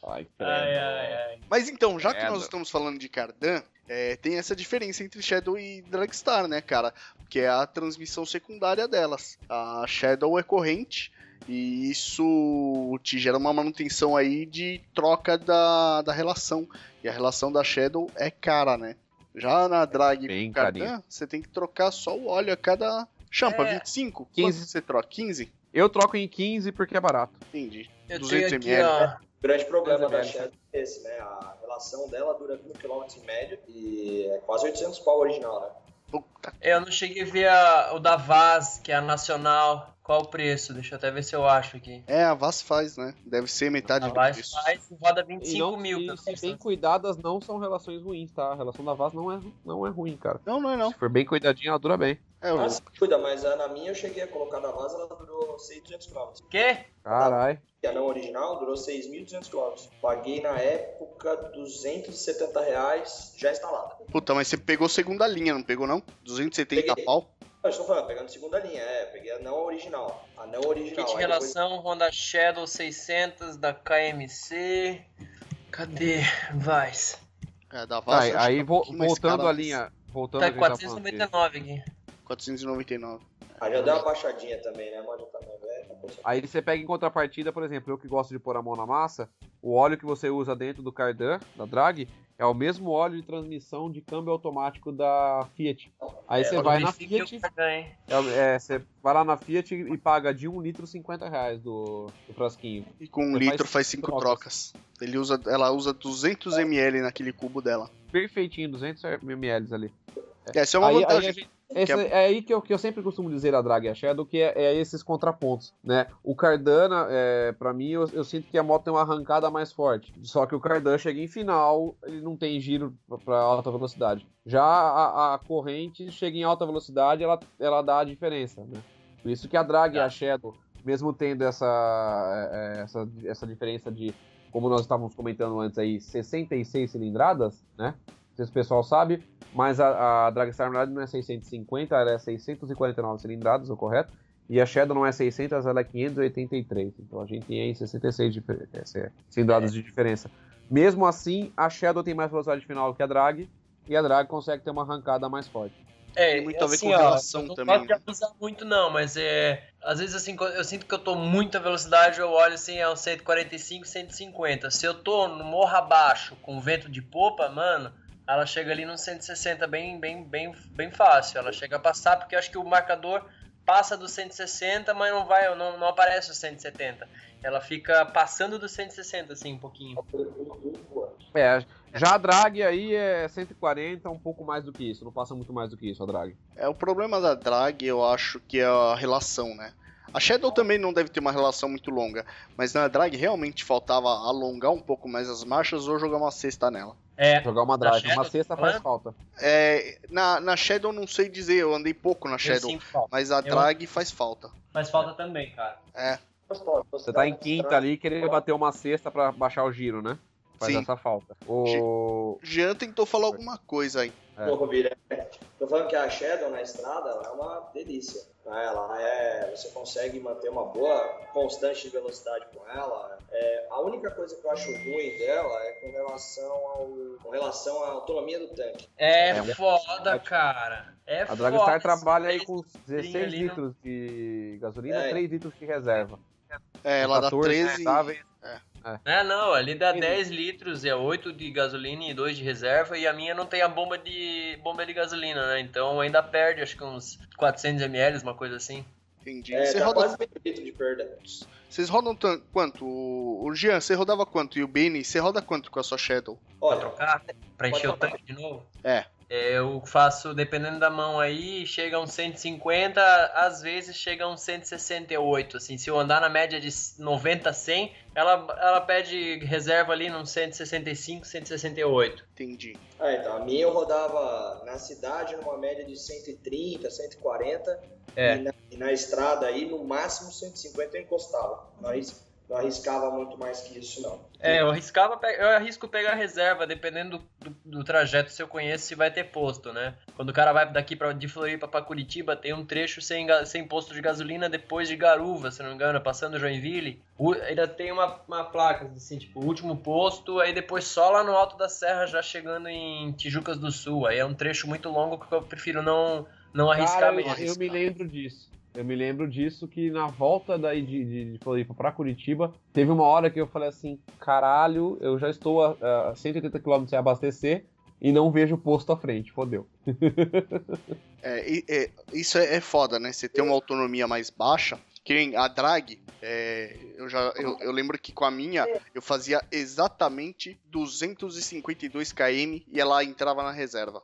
Ai,
Ai, ai, ai.
Mas então, já que nós estamos falando de Cardan, é, tem essa diferença entre Shadow e Dragstar, né, cara? Que é a transmissão secundária delas. A Shadow é corrente. E isso te gera uma manutenção aí de troca da, da relação. E a relação da Shadow é cara, né? Já na Drag
Bem
com Cardan, você tem que trocar só o óleo a cada. Champa,
É.
25?
15.
Quanto você troca? 15?
Eu troco em 15 porque é barato.
Entendi.
Eu
200
tenho aqui,
ml.
ó.
O grande problema da Shadow é esse, né? A relação dela dura 1 km em média e é quase 800 pau original, né?
Puta.
Eu não cheguei a ver a- o da Vaz, que é a nacional. Qual o preço? Deixa eu até ver se eu acho aqui.
É, a Vaz faz, né? Deve ser metade
A
do preço.
faz e roda
E
25
não,
mil.
e se bem cuidadas, não são relações ruins, tá? A relação da Vaz não é, não é ruim, cara.
Não, não é não.
Se for bem cuidadinha, ela dura bem.
É, o-
Mas cuida, mas a, na minha eu cheguei a colocar na Vaz, ela durou 600 km.
Quê?
Carai.
E a não original durou 6.200 km. Paguei na época 270 reais já instalada.
Puta, mas você pegou segunda linha, não pegou não? 270
Peguei.
pau?
Eu estou falando, pegando segunda linha, é, peguei a não original. A não original.
Kit
aí depois-
relação Honda Shadow 600 da KMC. Cadê? Vice.
É, da
Tá,
acho
aí
é um
vo-
mais
voltando à linha. Voltando
Tá
ao que a gente tava falando aqui.
499 aqui.
499.
Ah, já deu uma baixadinha também, né? Mas já tá meio tá.
Aí você pega em contrapartida, por exemplo, eu que gosto de pôr a mão na massa, o óleo que você usa dentro do cardan, da drag, é o mesmo óleo de transmissão de câmbio automático da Fiat. Aí você vai na Fiat,
Hein?
é, é, você vai lá na Fiat e paga de 1 litro 50 reais do, do frasquinho.
E com um
Você
litro
faz
faz 5
trocas.
trocas. Ele usa, ela usa 200 ml naquele cubo dela.
Perfeitinho, 200 ml ali.
Essa é uma
Aí, aí
vantagem.
a gente- esse-
Que
é... aí que eu, que eu sempre costumo dizer a drag e a Shadow, que é, é esses contrapontos, né? O Cardana, é, para mim, eu, eu sinto que a moto tem uma arrancada mais forte. Só que o Cardan chega em final, ele não tem giro para alta velocidade. Já a, a corrente chega em alta velocidade, ela, ela dá a diferença, né? Por isso que a drag e a Shadow, mesmo tendo essa, é, é, essa, essa diferença de, como nós estávamos comentando antes aí, 66 cilindradas, né? Não sei se o pessoal sabe, mas a, a Dragstar na verdade não é 650, ela é 649 cilindradas, o correto? E a Shadow não é 600, ela é 583. Então a gente tem aí 66 difer- é, cilindradas de diferença. Mesmo assim, a Shadow tem mais velocidade final que a Drag, e a Drag consegue ter uma arrancada mais forte.
É,
Tem muito a ver
assim,
com relação
não
também,
gosto de
né?
abusar muito não, mas é... Às vezes assim, quando eu sinto que eu tô muita velocidade, eu olho assim, é um 145, 150. Se eu tô no morro abaixo, com vento de popa, mano, ela chega ali no 160 bem, bem, bem, bem fácil. Ela chega a passar, porque eu acho que o marcador passa do 160, mas não vai, não, não aparece o 170. Ela fica passando do 160, assim, um pouquinho.
É, já a Drag aí é 140, um pouco mais do que isso, não passa muito mais do que isso a Drag.
É, o problema da drag, eu acho que é a relação, né? A Shadow também não deve ter uma relação muito longa, mas na drag realmente faltava alongar um pouco mais as marchas ou jogar uma cesta nela.
É,
Jogar uma Drag,
Shadow,
uma cesta faz falta.
É, na, na Shadow eu não sei dizer, eu andei pouco na
eu
Shadow, mas a
Eu-
drag faz falta.
Mas falta também, cara.
É,
Você tá em quinta ali, querer bater uma cesta pra baixar o giro, né? Faz
Sim.
essa falta. O...
Jean tentou falar alguma coisa aí.
É.
Pô, Rovira, tô falando que a Shadow na estrada ela é uma delícia. né? Ela é. Você consegue manter uma boa constante de velocidade com ela. É, a única coisa que eu acho ruim dela é com relação, ao, com relação à autonomia do tanque.
É,
É,
foda, cara. É
A
foda.
Dragstar trabalha aí com
litrinhos
16
ali, não-
litros de gasolina
É.
e 3 litros de reserva.
É, ela dá
14
13.
rentáveis.
É, não, ali dá
Sim.
10 litros, é 8 de gasolina e 2 de reserva, e a minha não tem a bomba de bomba de gasolina, né? Então ainda perde, acho que uns 400 ml, uma coisa assim.
Entendi.
É,
Você
dá
roda,
quase meio litro de perda.
vocês rodam tan- quanto? O, Jean, você rodava quanto? E o Benny, você roda quanto com a sua Shadow?
Pra
Olha,
trocar, pra encher o tanque de novo.
É.
É, Eu faço, dependendo da mão aí, chega a uns 150, às vezes chega a uns 168, assim, se eu andar na média de 90 a 100, ela, ela pede reserva ali num 165, 168.
Entendi.
Ah, então, a minha eu rodava na cidade numa média de 130, 140.
É.
E, na, e na estrada aí, no máximo 150 eu encostava. Não, arris- não arriscava muito mais que isso, não.
É, eu arriscava, eu arrisco pegar reserva, dependendo do, do- do trajeto, se eu conheço, se vai ter posto, né? Quando o cara vai daqui pra, de Floripa pra Curitiba, tem um trecho sem, sem posto de gasolina depois de Garuva, se não me engano, passando Joinville. O- ainda tem uma, uma placa, assim, tipo, último posto, aí depois só lá no alto da serra, já chegando em Tijucas do Sul. Aí é um trecho muito longo que eu prefiro não, não arriscar
Cara,
mesmo.
eu, eu me lembro disso. Eu me lembro disso que na volta daí de, de, de Floripa pra Curitiba, teve uma hora que eu falei assim, caralho, eu já estou a, a 180 km sem abastecer e não vejo posto à frente, fodeu.
É, é, isso é, é foda, né? Você tem uma autonomia mais baixa. Que nem a drag, é, eu já eu, eu lembro que com a minha eu fazia exatamente 252 km e ela entrava na reserva.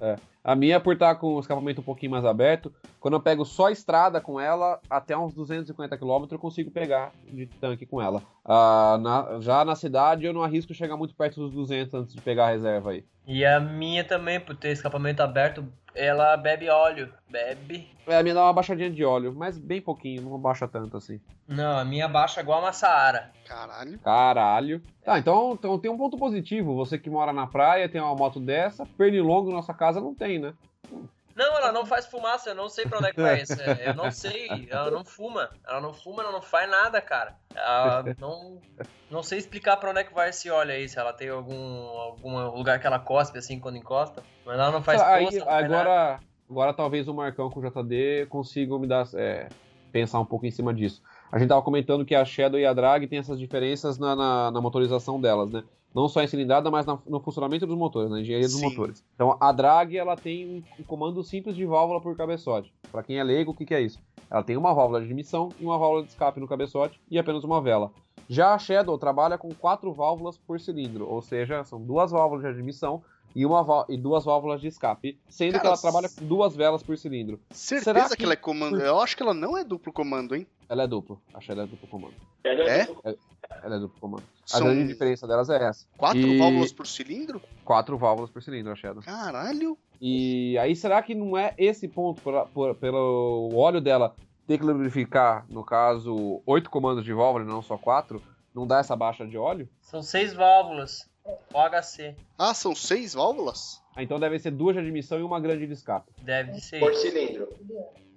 Nove.
A minha, por estar com o escapamento um pouquinho mais aberto, quando eu pego só estrada com ela, até uns 250 km eu consigo pegar de tanque com ela. Ah, na- já na cidade eu não arrisco chegar muito perto dos 200 antes de pegar a reserva aí.
E a minha também, por ter escapamento aberto, ela bebe óleo. Bebe.
É, a minha dá uma baixadinha de óleo, mas bem pouquinho, não baixa tanto assim.
Não, a minha baixa igual uma Saara.
Caralho.
Caralho. Tá, então, então tem um ponto positivo. Você que mora na praia, tem uma moto dessa, pernilongo na nossa casa não tem, né?
Não, ela não faz fumaça, eu não sei pra onde é que vai isso. Eu não sei, ela não fuma. Ela não fuma, ela não faz nada, cara. Ela não, não sei explicar pra onde é que vai esse óleo aí, se ela tem algum, algum lugar que ela cospe assim quando encosta. Mas ela não faz
Aí,
poça, não faz nada.
agora, agora talvez o Marcão com o JD consigam me dar, é, pensar um pouco em cima disso. A gente tava comentando que a Shadow e a Drag tem essas diferenças na, na, na motorização delas, né? Não só em cilindrada, mas no funcionamento dos motores, na engenharia dos
Sim.
motores. Então a Drag ela tem um comando simples de válvula por cabeçote. Para quem é leigo, o que, que é isso? Ela tem uma válvula de admissão e uma válvula de escape no cabeçote e apenas uma vela. Já a Shadow trabalha com quatro válvulas por cilindro, ou seja, são duas válvulas de admissão e, uma e duas válvulas de escape, sendo
Cara,
que ela trabalha com duas velas por cilindro.
Certeza
Será
que...
que-
ela é comando. Eu acho que ela não é duplo comando, hein?
Ela é duplo, a Shadow é duplo comando.
É?
Ela é duplo comando. A
São
grande diferença delas é essa.
quatro
E-
válvulas por cilindro?
Quatro válvulas por cilindro, a Shadow.
Caralho.
E aí, será que não é esse ponto, por- por- pelo óleo dela ter que lubrificar, no caso, oito comandos de válvula e não só quatro, não dá essa baixa de óleo?
São seis válvulas. OHC.
Ah, são seis válvulas?
Ah, então deve ser duas de admissão e uma grande de escape.
Deve de ser.
Por cilindro.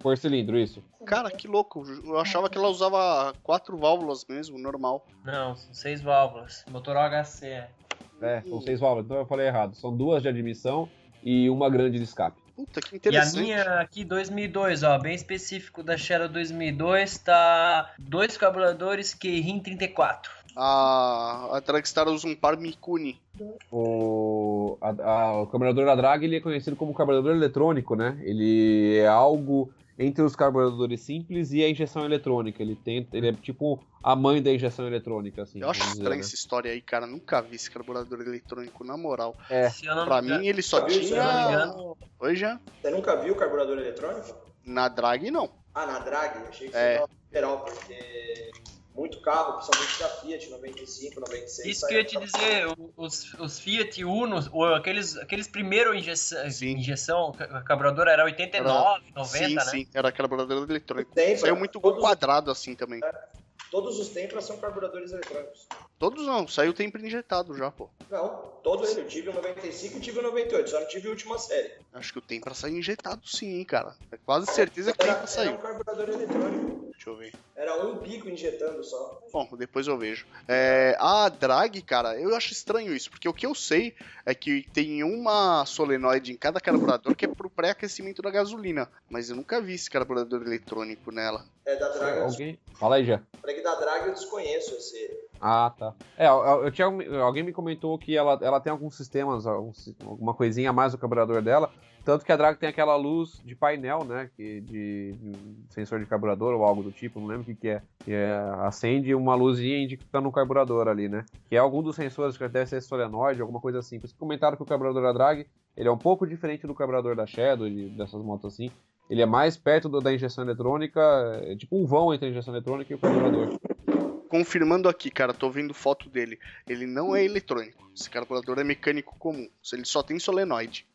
Por cilindro, isso.
Cara, que louco. Eu achava que ela usava quatro válvulas mesmo, normal.
Não, são seis válvulas. Motor OHC. é.
É, são seis válvulas, então eu falei errado. São duas de admissão e uma grande de escape.
Puta, que
E a
interessante.
minha aqui 2002, ó, bem específico da Shadow 2002, tá dois carburadores Keirin 34.
A, a Dragstar usa um par Mikuni.
O, a- a- o carburador da Drag ele é conhecido como carburador eletrônico, né? Ele é algo entre os carburadores simples e a injeção eletrônica. Ele, tem, ele é tipo a mãe da injeção eletrônica, assim.
Eu acho
dizer,
estranha
né?
essa história aí, cara. Nunca vi esse carburador eletrônico, na moral.
É.
Não
Pra mim, ele só
Viu,
tinha. Oi, Jean?
Você nunca viu carburador eletrônico?
Na drag, não.
Ah, na drag? Achei que
É.
você tava geral, porque muito carro, principalmente da Fiat 95, 96.
Isso que eu ia te dizer, os, os Fiat Uno, aqueles, aqueles primeiros injeção,
Sim.
injeção, ca- carburador era 89, 90,
sim,
né?
sim. Era carburador eletrônico.
Tem,
Saiu muito
todos,
quadrado assim também.
todos os Tempras são carburadores eletrônicos.
Todos não, saiu tempo injetado já, pô.
Não, todo ele. Eu tive o 95 e tive o 98, só não tive a última série.
Acho que o Tempra saiu injetado sim, hein, cara. É quase certeza que o
Era,
Tempra
era
saiu.
um carburador eletrônico.
Deixa eu ver.
Era um pico injetando só.
Bom, depois eu vejo. É, a drag, cara, eu acho estranho isso, porque o que eu sei é que tem uma solenoide em cada carburador que é pro pré-aquecimento da gasolina. Mas eu nunca vi esse carburador eletrônico nela.
É da drag.
Alguém? Fala aí, já.
Falei que da drag eu desconheço esse.
Ah, tá. É, eu, eu tinha, alguém me comentou que ela, ela tem alguns sistemas, algum- alguma coisinha a mais no carburador dela. Tanto que a Drag tem aquela luz de painel, né? Que de, de sensor de carburador ou algo do tipo, não lembro o que, que é. Que é, acende uma luzinha indicando no carburador ali, né? Que é algum dos sensores que deve ser solenoide, alguma coisa assim. Por isso que comentaram que o carburador da Drag ele é um pouco diferente do carburador da Shadow e dessas motos assim. Ele é mais perto do- da injeção eletrônica, é tipo um vão entre a injeção eletrônica e o carburador.
Confirmando aqui, cara, tô vendo foto dele. Ele não é eletrônico. Esse carburador é mecânico comum. Ele só tem solenoide.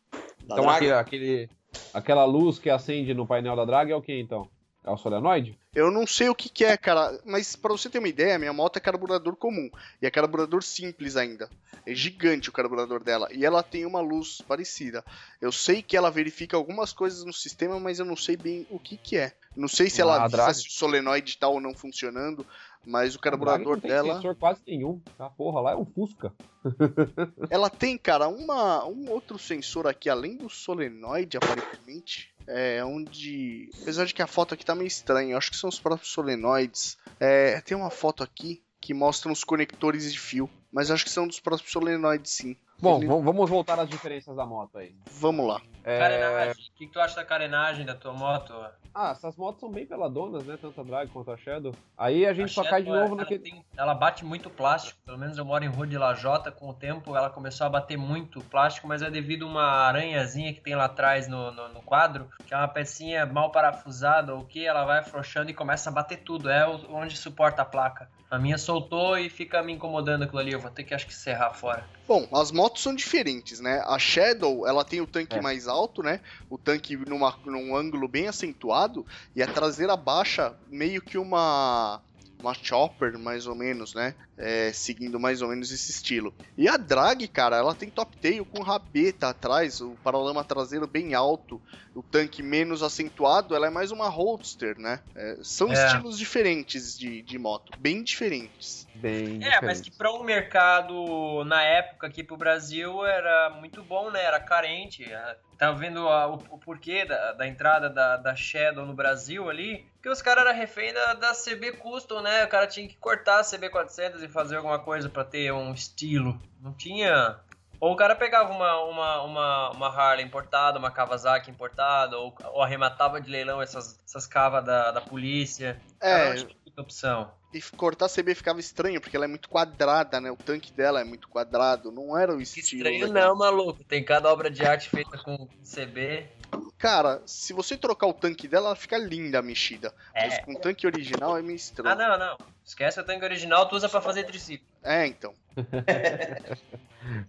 Da
Então aquele, aquele- aquela luz que acende no painel da drag é o que então? É o solenoide?
Eu não sei o que, que é, cara, mas pra você ter uma ideia, minha moto é carburador comum. E é carburador simples ainda. É gigante o carburador dela. E ela tem uma luz parecida. Eu sei que ela verifica algumas coisas no sistema, mas eu não sei bem o que, que é. Não sei se ela
Ah,
avisa se o solenoide tá ou não funcionando, mas o carburador
não tem
dela.
sensor quase nenhum. A porra lá é um Fusca.
Ela tem, cara, uma, um outro sensor aqui, além do solenoide, aparentemente. É onde. Apesar de que a foto aqui tá meio estranha, acho que são os próprios solenoides. É, tem uma foto aqui que mostra os conectores de fio, mas acho que são dos próprios solenoides, sim.
Bom,
Ele-
vamos voltar às diferenças da moto aí.
Vamos lá.
É,
Carenagem. O que, que tu acha da carenagem da tua moto?
Ah, essas motos são bem peladonas, né? Tanto a drag quanto a Shadow. Aí a gente
A
só
Shadow,
cai de novo
ela
naquele.
tem- ela bate muito plástico, pelo menos eu moro em Rua de Lajota, com o tempo ela começou a bater muito plástico, mas é devido a uma aranhazinha que tem lá atrás no, no, no quadro, que é uma pecinha mal parafusada ou o que, ela vai afrouxando e começa a bater tudo, é onde suporta a placa. A minha soltou e fica me incomodando aquilo ali, eu vou ter que acho que serrar fora.
Bom, as motos são diferentes, né? A Shadow, ela tem o tanque
É.
mais alto, né? O tanque numa, num ângulo bem acentuado e a traseira baixa meio que uma uma chopper, mais ou menos, né? É, seguindo mais ou menos esse estilo. E a drag, cara, ela tem top tail com rabeta atrás, o paralama traseiro bem alto, o tanque menos acentuado, ela é mais uma roadster, né? É, são
É.
estilos diferentes de, de moto, bem diferentes.
Bem
É, mas que para um mercado na época aqui pro Brasil era muito bom, né? Era carente. É, Tava vendo a- o, o porquê da, da entrada da, da Shadow no Brasil ali, que os caras eram refém da, da CB Custom, né? O cara tinha que cortar a CB 400 e fazer alguma coisa pra ter um estilo. Não tinha. Ou o cara pegava uma, uma, uma, uma Harley importada, uma Kawasaki importada, ou, ou arrematava de leilão essas, essas cavas da, da polícia.
É,
não tinha muita opção.
E cortar a CB ficava estranho, porque ela é muito quadrada, né? O tanque dela é muito quadrado, não era o
Que
estilo.
estranho
legal.
não, maluco. Tem cada obra de arte feita com CB.
Cara, se você trocar o tanque dela, ela fica linda a mexida. Mas
É.
com o tanque original é meio
Ah,
estranho.
não, não. Esquece o tanque original, tu usa pra fazer triciclo.
É, então.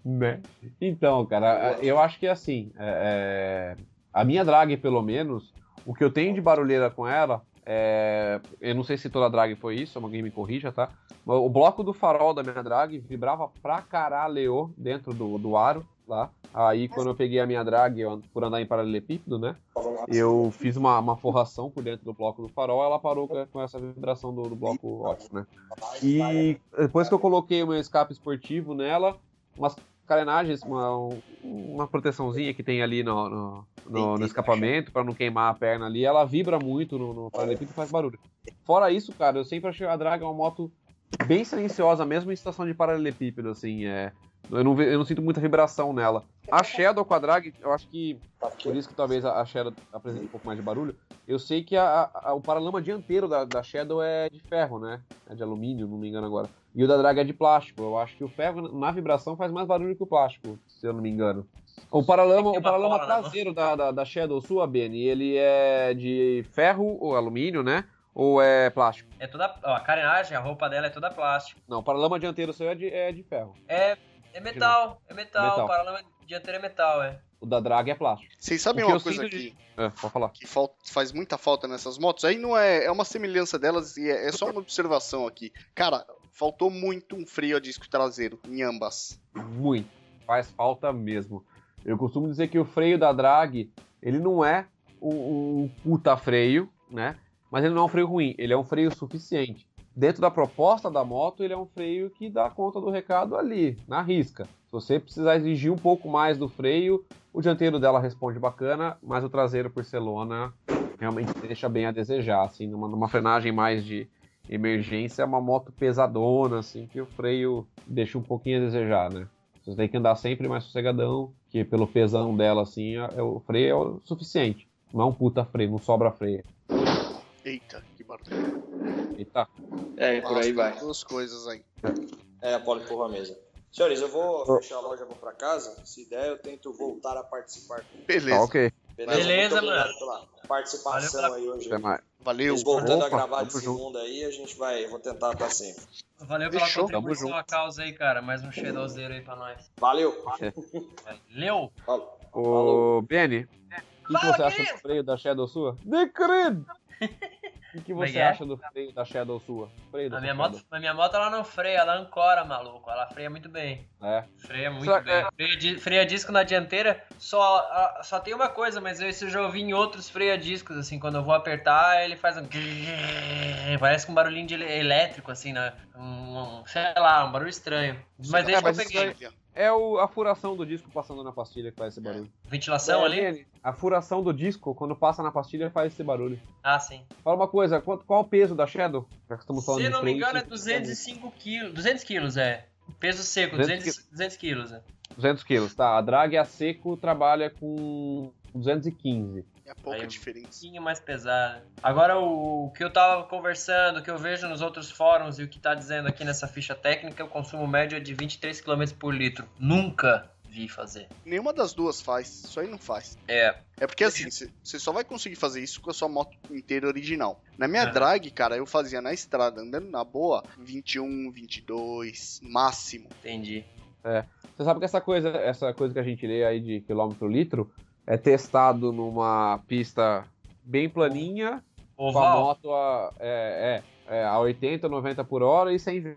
Né? Então, cara, eu acho que assim, é, é, a minha drag, pelo menos, o que eu tenho de barulheira com ela, é, eu não sei se toda drag foi isso, alguém me corrija, tá? O bloco do farol da minha drag vibrava pra caralho dentro do, do aro lá. Aí, quando eu peguei a minha drag, eu, por andar em paralelepípedo, né? Eu fiz uma, uma forração por dentro do bloco do farol, ela parou com, essa vibração do, do bloco ótico, né? E depois que eu coloquei o meu escape esportivo nela, umas carenagens, uma, uma proteçãozinha que tem ali no, no, no- no escapamento para não queimar a perna ali, ela vibra muito no, no paralelepípedo e faz barulho. Fora isso, cara, eu sempre achei a Draga uma moto bem silenciosa, mesmo em estação de paralelepípedo, assim, é... Eu não, eu não sinto muita vibração nela. A Shadow com a Drag, eu acho que por isso que talvez a Shadow apresente um pouco mais de barulho. Eu sei que a- a- o paralama dianteiro da, da Shadow é de ferro, né? É de alumínio, não me engano agora. E o da Drag é de plástico. Eu acho que o ferro na vibração faz mais barulho que o plástico, se eu não me engano. O paralama,
Tem
o
uma
paralama
na mão.
traseiro da, da, da Shadow sua, Benny, ele é de ferro ou alumínio, né? Ou é plástico?
É toda. Ó, a carenagem, a roupa dela é toda plástico.
Não, o paralama dianteiro seu é de, é de ferro.
É, é metal, é metal.
Metal.
O paralama dianteiro é metal, é.
O da Drag é plástico.
Vocês sabem uma coisa aqui
É, pode falar.
que faz muita falta nessas motos? Aí não é, é uma semelhança delas e é, é só uma observação aqui. Cara, faltou muito um freio a disco traseiro em ambas.
Muito. Faz falta mesmo. Eu costumo dizer que o freio da drag, ele não é um, um puta freio, né? Mas ele não é um freio ruim, ele é um freio suficiente. Dentro da proposta da moto, ele é um freio que dá conta do recado ali, na risca. Se você precisar exigir um pouco mais do freio, o dianteiro dela responde bacana, mas o traseiro por ser lona realmente deixa bem a desejar, assim, numa, numa frenagem mais de emergência, é uma moto pesadona, assim, que o freio deixa um pouquinho a desejar, né? Você tem que andar sempre mais sossegadão, que pelo pesão dela, assim, é- é o freio é o suficiente. Não é um puta freio, não sobra freio.
Eita, que barulho.
Eita.
É, por aí vai.
Duas coisas aí.
É, a Poli empurrou a mesa. Senhores, eu vou fechar a loja, vou pra casa. Se der, eu tento voltar a participar.
Beleza.
Tá ok.
Beleza,
Beleza, mano.
pela participação
Valeu
aí hoje.
Até mais.
Valeu.
Voltando a
Opa,
gravar
tamo
de
junto.
segunda aí, a gente vai. eu Vou tentar estar sempre.
Valeu pela
Fechou.
contribuição
Tamo
à causa aí, cara. Mais um shadowzeiro aí pra nós.
Valeu!
Valeu!
Falou.
Ô, Benny, o que, que você acha do freio da Shadow sua? Decredo! O que,
é
você
é?
acha do freio da Shadow sua? Freio da
A minha,
Shadow.
moto, a minha moto ela não freia, ela ancora, maluco. Ela freia muito bem.
É.
Freia muito
Só-
bem.
é.
Freia, di- freia disco na dianteira, só, a- só tem uma coisa, mas isso eu já ouvi em outros freia discos, assim, quando eu vou apertar, ele faz um. Parece com um barulhinho de elétrico, assim, né? Um, um- sei lá, um barulho estranho. Mas desde
É,
que eu peguei.
É o, a furação do disco passando na pastilha que faz esse barulho.
Ventilação
É,
ali?
A furação do disco, quando passa na pastilha, faz esse barulho.
Ah, sim.
Fala uma coisa, quanto, qual o peso da Shadow? Já que estamos falando
Se não me engano, é
você-
205 quilos. 200 quilos, é. Peso seco,
200
200, 200 quilos. É.
200 quilos, tá. A drag a seco trabalha com 215.
É pouca
Aí eu-
diferença.
pouquinho mais pesada. Agora, o, o que eu tava conversando, o que eu vejo nos outros fóruns e o que tá dizendo aqui nessa ficha técnica, o consumo médio é de 23 km por litro. Nunca vi fazer.
Nenhuma das duas faz. Isso aí não faz.
É,
É porque assim, você só vai conseguir fazer isso com a sua moto inteira original. Na minha
Aham.
drag, cara, eu fazia na estrada, andando na boa, 21, 22, máximo.
entendi.
Você sabe que essa coisa, essa coisa que a gente lê aí de quilômetro litro é testado numa pista bem planinha, com a
Oval?
moto a, é, é, é, a 80, 90 por hora e sem.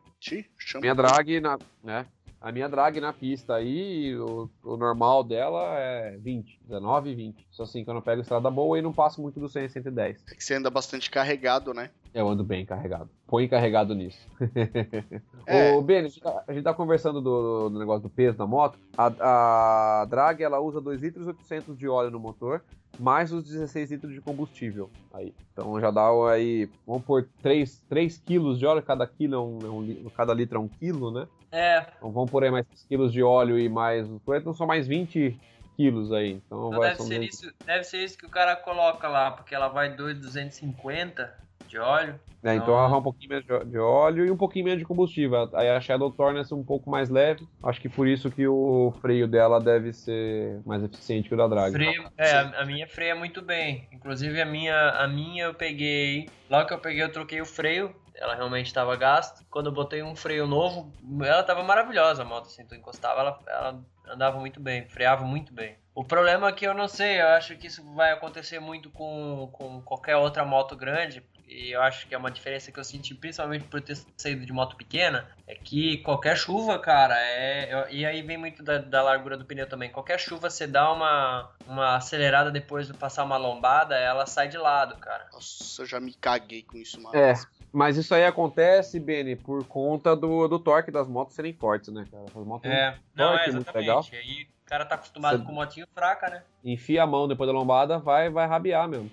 Minha drag na, né? A minha drag na pista aí, o, o normal dela é 20, 19 e 20. Só assim que eu não pego estrada boa e não passo muito do 100 a 110.
É que você anda bastante carregado, né?
Eu ando bem carregado. Põe carregado nisso.
É.
Ô, Ben, a gente, tá, a gente tá conversando do, do negócio do peso da moto. A, a drag, ela usa 2 litros e 800 de óleo no motor, mais os 16 litros de combustível. Aí. Então já dá aí, vamos pôr 3, 3 quilos de óleo, cada quilo é um, é cada litro é um quilo, né?
É,
Então vamos pôr aí mais 3 quilos de óleo e mais, então são mais 20 quilos aí. Então,
então
vai,
deve ser,
200.
isso, deve ser isso que o cara coloca lá, porque ela vai 2,250 de óleo.
É, então vai um pouquinho menos de- óleo e um pouquinho menos de combustível. Aí a Shadow torna-se um pouco mais leve. Acho que por isso que o freio dela deve ser mais eficiente que o da Drag.
Freio, é, a, a minha freia muito bem. Inclusive a minha, a minha eu peguei. Logo que eu peguei, eu troquei o freio. Ela realmente estava gasta. Quando eu botei um freio novo, ela estava maravilhosa a moto. Assim, tu encostava, ela, ela andava muito bem, freava muito bem. O problema é que eu não sei, eu acho que isso vai acontecer muito com, com qualquer outra moto grande. E eu acho que é uma diferença que eu senti, principalmente por ter saído de moto pequena, é que qualquer chuva, cara, é. E aí vem muito da, da largura do pneu também. Qualquer chuva, você dá uma, uma acelerada depois de passar uma lombada, ela sai de lado, cara.
Nossa, eu já me caguei com isso, mano.
É, mas isso aí acontece, Benny, por conta do, do torque das motos serem fortes, né, cara? As motos
É, não, é
muito legal.
exatamente. Aí o cara tá acostumado
Você-
com motinho fraca, né?
enfia a mão depois da lombada, vai, vai rabiar mesmo.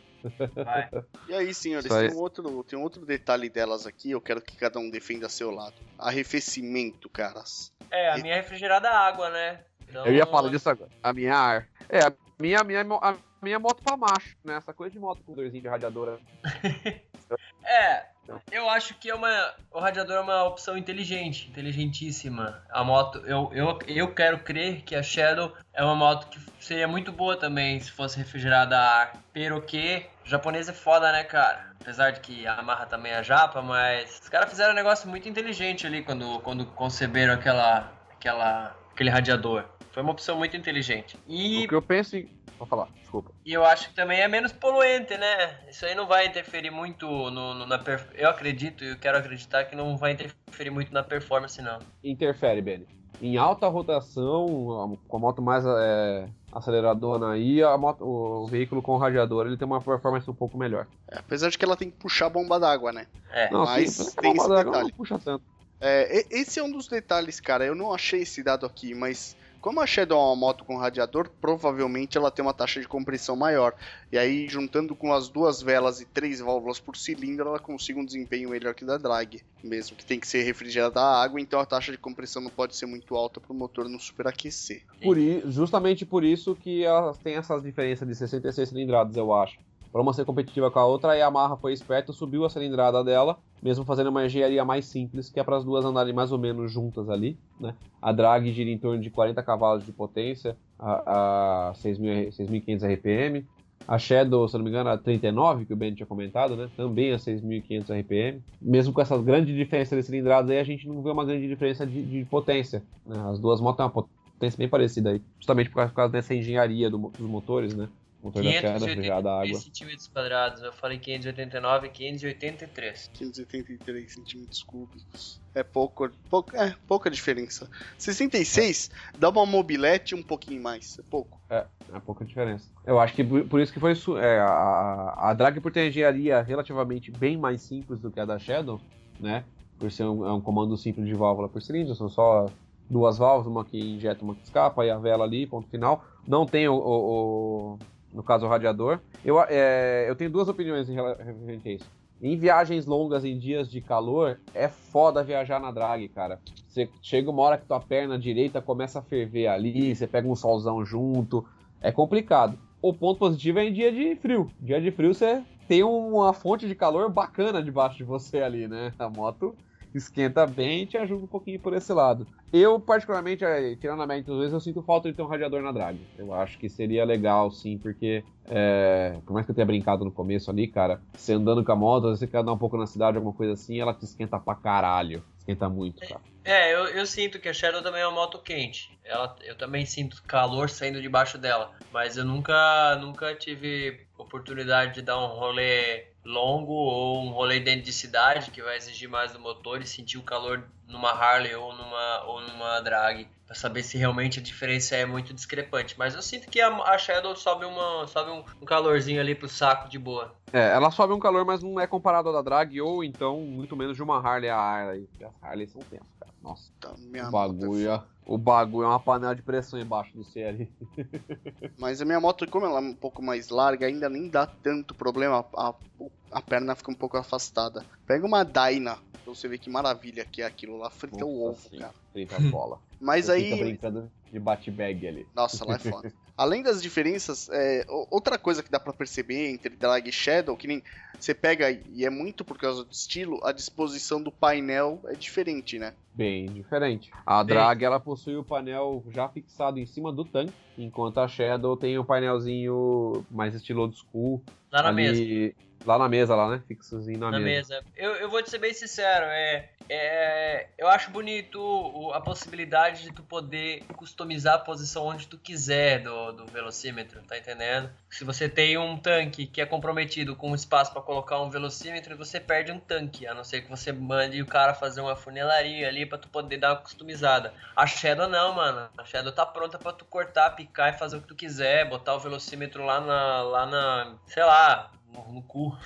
Vai.
E aí, senhores, tem um, outro, tem um outro detalhe delas aqui, eu quero que cada um defenda seu lado. Arrefecimento, caras.
É, a minha é refrigerada água, né? Então,
Eu ia falar disso agora. A minha ar. É, a minha, a minha, a minha moto pra macho, né? Essa coisa de moto com dorzinho de radiadora.
É, eu acho que é uma, o radiador é uma opção inteligente, inteligentíssima. A moto, eu, eu, eu quero crer que a Shadow é uma moto que seria muito boa também se fosse refrigerada a ar. Pero que, japonês é foda, né, cara? Apesar de que a Yamaha também é japa, mas os caras fizeram um negócio muito inteligente ali quando, quando conceberam aquela, aquela, aquele radiador. Foi uma opção muito inteligente. E
O que eu penso em. Vou falar, desculpa.
e eu acho que também é menos poluente, né? Isso aí não vai interferir muito no, no- na perf... Eu acredito e eu quero acreditar que não vai interferir muito na performance, não.
Interfere, Benny. Em alta rotação, com a moto mais é, aceleradona aí, a moto, o veículo com radiador ele tem uma performance um pouco melhor.
É, apesar de que ela tem que puxar a bomba d'água, né?
É.
Não,
Mas
sim,
tem esse detalhe.
Não puxa tanto.
É, esse é um dos detalhes, cara. Eu não achei esse dado aqui, mas como a Shadow é uma moto com radiador, provavelmente ela tem uma taxa de compressão maior. E aí, juntando com as duas velas e três válvulas por cilindro, ela consegue um desempenho melhor que da drag. Mesmo que tem que ser refrigerada a água, então a taxa de compressão não pode ser muito alta para o motor não superaquecer.
Por i- justamente por isso que elas têm essas diferenças de 66 cilindradas, eu acho. Para uma ser competitiva com a outra, a Yamaha foi esperta, subiu a cilindrada dela, mesmo fazendo uma engenharia mais simples, que é para as duas andarem mais ou menos juntas ali. Né? A drag gira em torno de 40 cavalos de potência, a, a 6.000 6.500 RPM. A Shadow, se não me engano, a 39, que o Ben tinha comentado, né? Também a 6.500 RPM. Mesmo com essa grande diferença de cilindradas aí, a gente não vê uma grande diferença de, de potência. né? As duas motos têm uma potência bem parecida aí. Justamente por causa, dessa engenharia do dos motores, né? Motor da água.
583 centímetros quadrados. Eu falei 589 e 583.
583 centímetros cúbicos. É pouco, pouco, é pouca diferença. 66 dá uma mobilete um pouquinho mais. É pouco.
É pouca diferença. Eu acho que por, isso que foi su- é, a, a Drag por ter engenharia relativamente bem mais simples do que a da Shadow, né? Por ser um, é um comando simples de válvula por cilindro, são só duas válvulas, uma que injeta, uma que escapa, e a vela ali, ponto final. Não tem o, o- o- no caso o radiador. Eu, é, eu tenho duas opiniões em rela- referente a isso. Em viagens longas, em dias de calor, é foda viajar na drag, cara. Você chega uma hora que tua perna direita começa a ferver ali, você pega um solzão junto, é complicado. O ponto positivo é em dia de frio. Dia de frio você tem uma fonte de calor bacana debaixo de você ali, né? A moto esquenta bem te ajuda um pouquinho por esse lado. Eu, particularmente, eh, tirando a média das vezes, eu sinto falta de ter um radiador na drag. Eu acho que seria legal, sim, porque, é, por mais que eu tenha brincado no começo ali, cara, você andando com a moto, você quer andar um pouco na cidade, alguma coisa assim, ela te esquenta pra caralho. Esquenta muito, cara.
É, eu, eu sinto que a Shadow também é uma moto quente. Ela, eu também sinto calor saindo debaixo dela. Mas eu nunca, nunca tive oportunidade de dar um rolê longo ou um rolê dentro de cidade que vai exigir mais do motor e sentir o calor numa Harley ou numa, ou numa drag para saber se realmente a diferença é muito discrepante. Mas eu sinto que a, a Shadow sobe, uma, sobe um, um, calorzinho ali pro saco de boa.
É, ela sobe um calor, mas não é comparado à da drag ou então muito menos de uma Harley a Harley. As Harley são tensas, cara. Nossa, tá, o bagulho, o bagulho é uma panela de pressão embaixo do C ali.
mas a minha moto, como ela é um pouco mais larga, ainda nem dá tanto problema. A, a perna fica um pouco afastada. Pega uma Dyna Pra você ver que maravilha que é aquilo lá. Frita o ovo, sim. cara.
Frita a bola.
Mas
Eu
aí.
brincando de bate-bag ali.
Nossa, lá é foda. Além das diferenças, é, outra coisa que dá para perceber entre drag e shadow, que nem você pega e é muito por causa do estilo, a disposição do painel é diferente, né?
Bem diferente. A drag ela possui o painel já fixado em cima do tanque, enquanto a shadow tem o painelzinho mais estilo old school.
Lá na ali... mesa.
Lá na mesa, lá, né? Fixozinho na,
na
mesa.
mesa. Eu, eu vou te ser bem sincero, é, é, eu acho bonito a possibilidade de tu poder customizar a posição onde tu quiser do, do velocímetro, tá entendendo? Se você tem um tanque que é comprometido com espaço para colocar um velocímetro, você perde um tanque, a não ser que você mande o cara fazer uma funelaria ali para tu poder dar uma customizada. A Shadow não, mano. A Shadow tá pronta para tu cortar, picar e fazer o que tu quiser, botar o velocímetro lá na, lá na sei lá, no, no cu.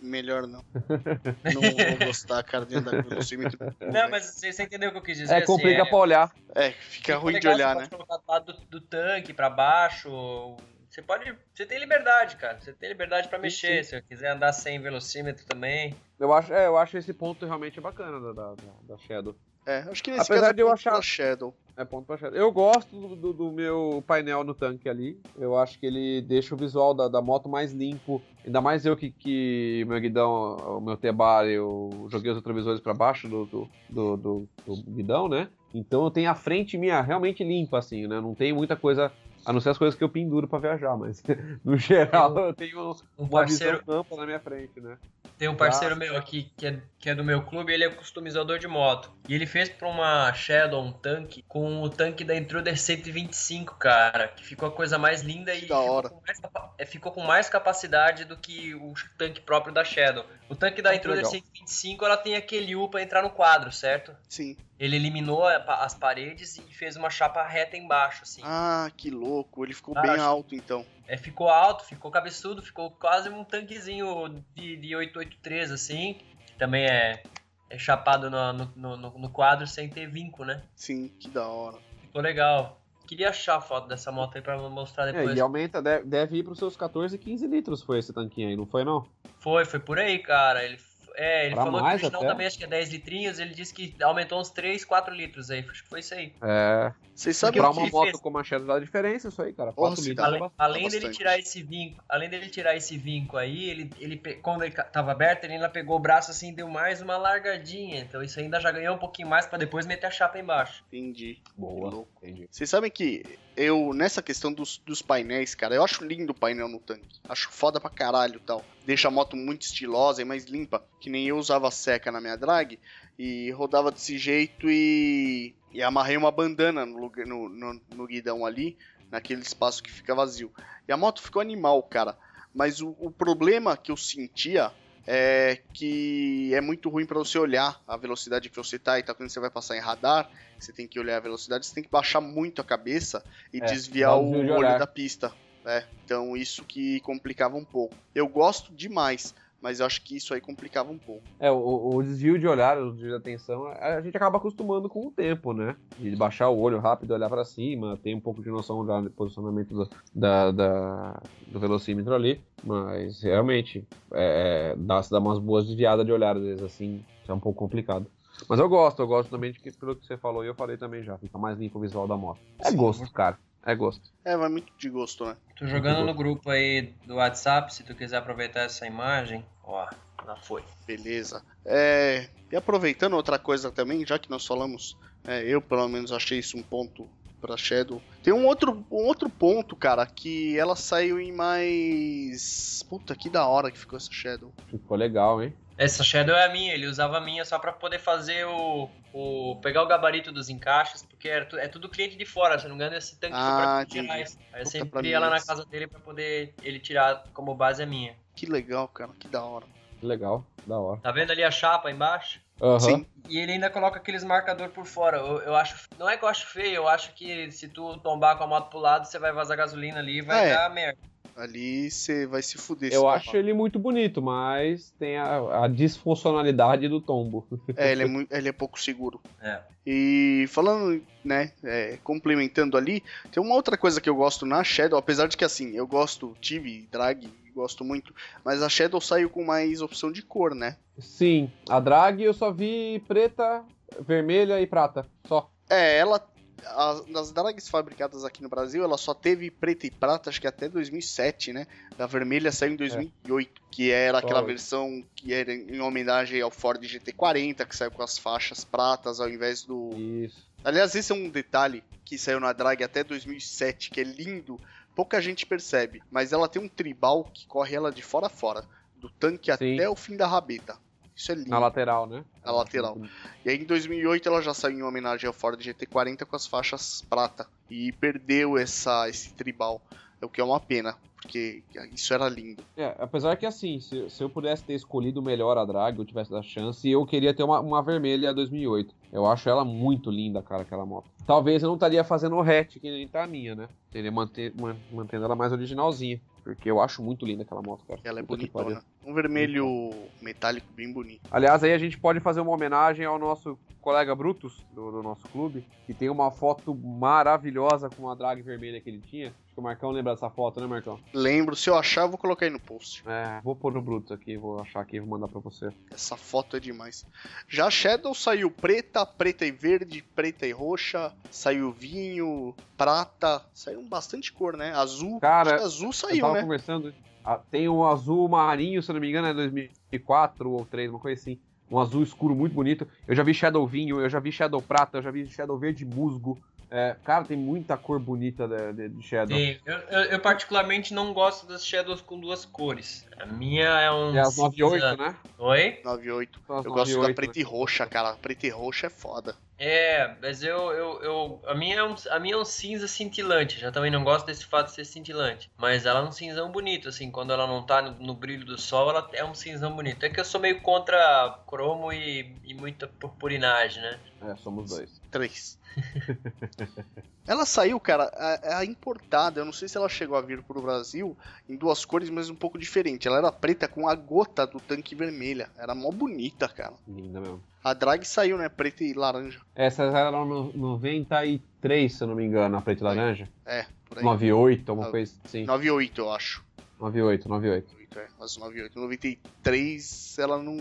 Melhor não. não vou gostar, cara, de andar com velocímetro.
Não, mas você, você, entendeu o que eu quis dizer?
É, complica
assim,
pra olhar.
É, fica ruim de olhar, né?
Você pode colocar do lado do, do tanque pra baixo. Você pode. Você tem liberdade, cara. Você tem liberdade para mexer. Sim. Se você quiser andar sem velocímetro também.
Eu acho, é, eu acho esse ponto realmente bacana da, da, da Shadow.
É, acho que nesse
Apesar
caso
de eu achar
Shadow.
É ponto pra Shadow. Eu gosto do, do, do, meu painel no tanque ali. Eu acho que ele deixa o visual da, da moto mais limpo. Ainda mais eu que, que meu guidão, o meu T-bar, eu joguei os retrovisores para baixo do, do, do, do, do guidão, né? Então eu tenho a frente minha realmente limpa, assim, né? Não tem muita coisa a não ser as coisas que eu penduro para viajar, mas no geral eu tenho
um parceiro...
ampla na minha frente, né?
Tem um parceiro meu aqui que é, que é do meu clube, ele é customizador de moto. E ele fez pra uma Shadow um tanque com o tanque da Intruder 125, cara. Que ficou a coisa mais linda e
da hora.
Ficou, com mais, ficou com mais capacidade do que o tanque próprio da Shadow. O tanque da Intruder 125, ela tem aquele U pra entrar no quadro, certo?
Sim.
Ele eliminou as paredes e fez uma chapa reta embaixo, assim.
Ah, que louco. Ele ficou bem alto, então.
É, ficou alto, ficou cabeçudo, ficou quase um tanquezinho de, de 883, assim. Também é, é chapado no, no, no, no, quadro sem ter vinco, né?
Sim, que da hora.
Ficou legal. Queria achar a foto dessa moto aí pra mostrar depois.
É, e aumenta, deve, deve ir pros seus 14, 15 litros foi esse tanquinho aí, não foi não?
Foi, foi por aí, cara. Ele é, ele pra falou que o original até? também acho que é 10 litrinhos, ele disse que aumentou uns 3, 4 litros aí. Acho que foi isso aí.
É.
Vocês sabem
pra uma moto fez? com machado dá diferença isso aí, cara. 4 litros.
Além, além dele tirar esse vinco, além dele tirar esse vinco aí, ele, ele quando ele tava aberto, ele ainda pegou o braço assim, deu mais uma largadinha. Então isso ainda já ganhou um pouquinho mais para depois meter a chapa embaixo.
Entendi.
Boa.
Entendi. Vocês sabem que eu, nessa questão dos, dos painéis, cara, eu acho lindo o painel no tanque. Acho foda pra caralho tal. Deixa a moto muito estilosa e mais limpa. Que nem eu usava seca na minha drag e rodava desse jeito e, e amarrei uma bandana no, no, no, no guidão ali, naquele espaço que fica vazio. E a moto ficou animal, cara. Mas o, o problema que eu sentia é que é muito ruim para você olhar a velocidade que você tá e tá quando você vai passar em radar, você tem que olhar a velocidade, você tem que baixar muito a cabeça e é, desviar o olho da pista. Né? Então isso que complicava um pouco. Eu gosto demais, mas eu acho que isso aí complicava um pouco.
É, o, o desvio de olhar, o desvio de atenção, a gente acaba acostumando com o tempo, né? De baixar o olho rápido, olhar para cima, ter um pouco de noção do posicionamento do, da, da, do velocímetro ali, mas realmente é, dá, dá umas boas desviadas de olhar, às vezes, assim, é um pouco complicado. Mas eu gosto, eu gosto também de que, pelo que você falou e eu falei também já, fica mais limpo o visual da moto. É Sim, gosto, cara. É gosto.
É, vai muito de gosto, né?
Tô jogando no grupo aí do WhatsApp, se tu quiser aproveitar essa imagem, ó, lá foi.
Beleza. É, e aproveitando outra coisa também, já que nós falamos, é, eu pelo menos achei isso um ponto pra Shadow. Tem um outro, um outro ponto, cara, que ela saiu em mais. Puta, que da hora que ficou essa Shadow.
Ficou legal, hein?
Essa Shadow é a minha, ele usava a minha só para poder fazer o, o. pegar o gabarito dos encaixes, porque era, é tudo cliente de fora, se não me engano, esse tanque
ah,
foi pra tirar Aí eu sempre ia lá na casa dele para poder ele tirar como base a minha.
Que legal, cara, que da hora.
Legal, da hora.
Tá vendo ali a chapa embaixo?
Aham.
Sim.
E ele ainda coloca aqueles marcador por fora. Eu, eu acho. Não é que eu acho feio, eu acho que se tu tombar com a moto pro lado, você vai vazar gasolina ali e vai
É.
dar merda.
Ali você vai se fuder.
Eu acho ele muito bonito, mas tem a, a disfuncionalidade do tombo.
É, ele é, muito, ele é pouco seguro.
É.
E falando, né, é, complementando ali, tem uma outra coisa que eu gosto na Shadow, apesar de que assim, eu gosto, tive drag, gosto muito, mas a Shadow saiu com mais opção de cor, né?
Sim, a drag eu só vi preta, vermelha e prata. Só.
É, ela. As, nas drags fabricadas aqui no Brasil, ela só teve preta e prata, acho que até 2007, né? A vermelha saiu em 2008, que era aquela versão que era em homenagem ao Ford GT40, que saiu com as faixas pratas ao invés do,
Isso.
Aliás, esse é um detalhe que saiu na drag até 2007, que é lindo, pouca gente percebe, mas ela tem um tribal que corre ela de fora a fora, do tanque
Sim.
até o fim da rabeta. Isso é lindo.
Na lateral, né?
Na lateral. E aí em 2008 ela já saiu em homenagem ao Ford GT40 com as faixas prata e perdeu essa esse tribal, o que é uma pena, porque isso era lindo.
É, apesar que assim, se, se eu pudesse ter escolhido melhor a drag, eu tivesse dado chance, eu queria ter uma, uma vermelha 2008. Eu acho ela muito linda, cara, aquela moto. Talvez eu não estaria fazendo o hatch, que nem tá a minha, né? Teria manter, man- mantendo ela mais originalzinha. Porque eu acho muito linda aquela moto, cara.
Ela é bonitona. Um vermelho metálico bem bonito.
Aliás, aí a gente pode fazer uma homenagem ao nosso colega Brutus, do, do nosso clube, que tem uma foto maravilhosa com a drag vermelha que ele tinha. Acho que o Marcão lembra dessa foto, né, Marcão?
Lembro, se eu achar, eu vou colocar aí no post.
É, vou pôr no Brutus aqui, vou achar aqui e vou mandar pra você.
Essa foto é demais. Já Shadow saiu preta, preta e verde, preta e roxa, saiu vinho, prata, saiu bastante cor, né? Azul.
Cara,
Acho que azul
Eu
saiu,
tava
né?
conversando. Ah, Tem um azul marinho, se eu não me engano, é 2004 ou 2003, uma coisa assim. Um azul escuro muito bonito. Eu já vi Shadow Vinho, eu já vi Shadow Prata, eu já vi Shadow Verde Musgo. É, cara, tem muita cor bonita de, de- de Shadow.
Sim, eu, eu, eu particularmente não gosto das Shadows com duas cores. A minha é um.
É as 98,
cinza-
né?
Oi?
98.
São as
Eu gosto da
98,
preta e roxa, cara. Preta e roxa é foda.
É, mas eu, eu, eu a minha é um, a minha é um cinza cintilante. Já também não gosto desse fato de ser cintilante, mas ela é um cinzão bonito assim. Quando ela não tá no, no brilho do sol, ela é um cinzão bonito. É que eu sou meio contra cromo e, e muita purpurinagem, né?
É, somos dois.
Três. ela saiu, cara, a, a importada. Eu não sei se ela chegou a vir pro Brasil em duas cores, mas um pouco diferente. Ela era preta com a gota do tanque vermelha. Era mó bonita, cara.
Linda mesmo.
A drag saiu, né? Preta e laranja.
Essas eram no 93, se eu não me engano, a preta e laranja.
É, por aí.
98, alguma
Ah,
coisa assim.
98, eu acho.
98, 98.
98, é. Mas 98. 93, ela não.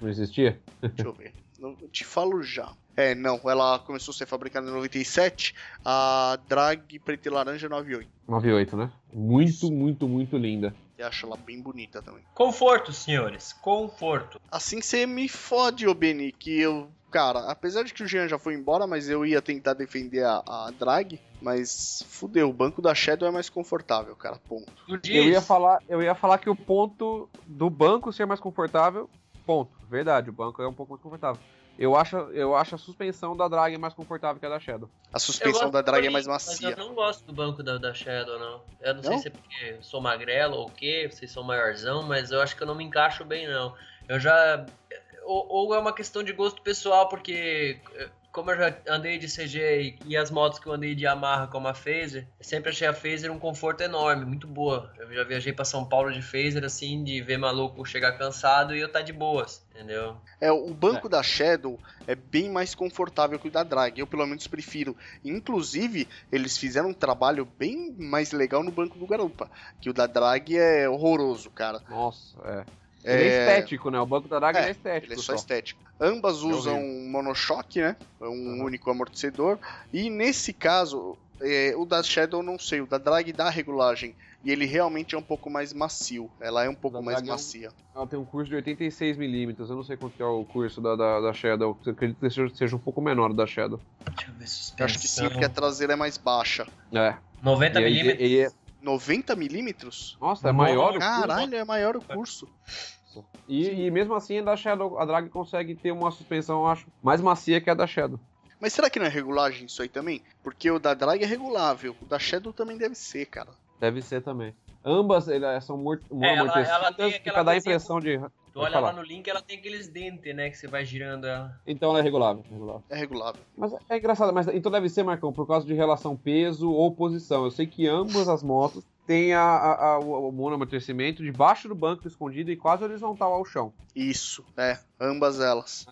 Não existia?
Deixa eu ver. Não, eu te falo já. É, não. Ela começou a ser fabricada em 97. A drag preta e laranja é 98.
98, né? Muito, muito, muito linda.
Eu acho ela bem bonita também.
Conforto, senhores, conforto.
Assim você me fode, ô Beni, que eu. Cara, apesar de que o Jean já foi embora, mas eu ia tentar defender a, a drag. Mas fudeu, o banco da Shadow é mais confortável, cara. Ponto.
Eu ia falar, eu ia falar que o ponto do banco ser mais confortável, ponto. Verdade, o banco é um pouco mais confortável. Eu acho, eu acho a suspensão da drag mais confortável que a da Shadow.
A suspensão da drag é mais
Mas
macia.
eu não gosto do banco da, da Shadow, não. Eu não, sei
Não?
se é porque eu sou magrelo ou o quê, vocês são maiorzão, mas eu acho que eu não me encaixo bem, não. Eu já. Ou, ou é uma questão de gosto pessoal, porque como eu já andei de CG e, as motos que eu andei de Yamaha como a Phaser, eu sempre achei a Phaser um conforto enorme, muito boa. Eu já viajei pra São Paulo de Phaser, assim, de ver maluco chegar cansado e eu tá de boas, entendeu?
É, o banco da Shadow é bem mais confortável que o da Drag. Eu, pelo menos, prefiro. Inclusive, eles fizeram um trabalho bem mais legal no banco do Garupa. Que o da Drag é horroroso, cara.
Nossa, é. Ele é
É,
estético, né? O banco da drag
É,
é, estético.
Ele é só
só.
estético. Ambas
Eu
usam
vi.
monochoque, né? É um
Uhum.
único amortecedor. E nesse caso, é, o da Shadow eu não sei. O da Drag dá regulagem. E ele realmente é um pouco mais macio. Ela é um pouco mais
Drag é um-
macia.
Ela tem um curso de 86mm. Eu não sei quanto que é o curso da, da, da Shadow. Eu acredito que seja, seja um pouco menor da Shadow.
Deixa eu ver
Eu acho que sim, porque a traseira é mais baixa.
É.
90
E e- e-
90 milímetros?
nossa, é maior o curso.
Caralho, é maior o curso.
E, e mesmo assim, a da Shadow, a drag consegue ter uma suspensão, eu acho, mais macia que a da Shadow.
Mas será que não é regulagem isso aí também? Porque o da Drag é regulável. O da Shadow também deve ser, cara.
Deve ser também. Ambas elas são mor-
É, ela- ela tem aquela
dá a impressão de...
Tu
Pode
olha
falar.
lá no link, ela tem aqueles dentes, né? Que você vai girando ela.
Então ela é regulável, regulável.
É regulável.
Mas é engraçado, mas então deve ser, Marcão, por causa de relação peso ou posição. Eu sei que ambas as motos têm a, a, a- o monoamortecimento debaixo do banco escondido e quase horizontal ao chão.
Isso, é. Ambas elas.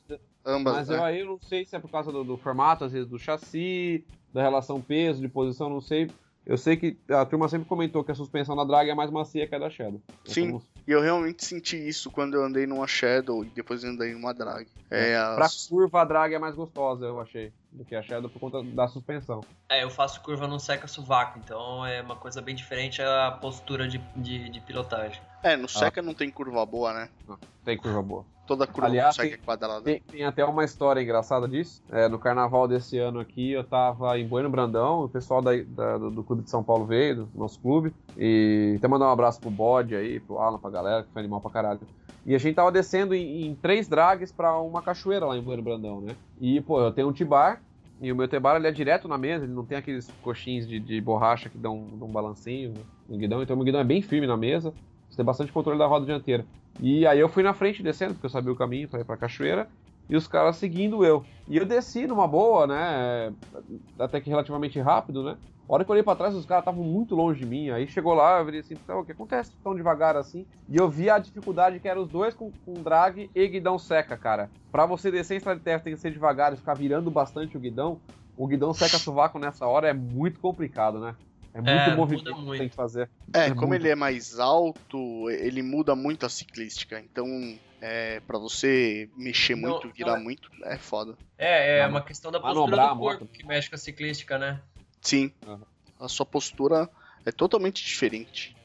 Ambas,
Mas
né?
eu aí eu não sei se é por causa do, do formato, às vezes, do chassi, da relação peso, de posição, não sei. Eu sei que a turma sempre comentou que a suspensão da drag é mais macia que a da Shadow.
Sim.
não-
E eu realmente senti isso quando eu andei numa Shadow e depois andei numa Drag. É,
Pra
as...
curva, a drag é mais gostosa, eu achei, do que a Shadow por conta da suspensão.
É, eu faço curva no seca sovaco, então é uma coisa bem diferente a postura de, de, de pilotagem.
é, no Seca não tem curva boa, né?
Tem curva boa.
Toda curva
Aliás,
Seca
tem-
é quadrada.
Tem, tem até uma história engraçada disso. É, no carnaval desse ano aqui, eu tava em Bueno Brandão, o pessoal da- da- do, do Clube de São Paulo veio, do nosso clube. E até mandar um abraço pro Bode aí, pro Alan, pra galera, que foi animal pra caralho. E a gente tava descendo em, em três drags pra uma cachoeira lá em Bueno Brandão, né? E, pô, eu tenho um Tibar, e o meu T-Bar ele é direto na mesa, ele não tem aqueles coxins de, de borracha que dão, dão um balancinho no guidão, então o guidão é bem firme na mesa, tem bastante controle da roda dianteira. E aí eu fui na frente descendo, porque eu sabia o caminho para ir pra cachoeira, e os caras seguindo eu. E eu desci numa boa, né? Até que relativamente rápido, né? A hora que eu olhei pra trás, os caras estavam muito longe de mim. Aí chegou lá, eu virei assim, então, o que acontece tão devagar assim? E eu vi a dificuldade que era os dois com, com drag e guidão seca, cara. Pra você descer em estrada de terra, tem que ser devagar e ficar virando bastante o guidão. O guidão seca sovaco nessa hora é muito complicado, né? É muito
É,
movimento
muda
que
muito.
tem que fazer.
É,
É
como
muito.
ele é mais alto, ele muda muito a ciclística. Então, é, para você mexer
Não,
muito,
não
virar
é-
muito, é foda.
É, é
Mano-
uma questão da postura do corpo
moto.
que mexe com a ciclística, né?
Sim,
Aham.
a sua postura é totalmente diferente.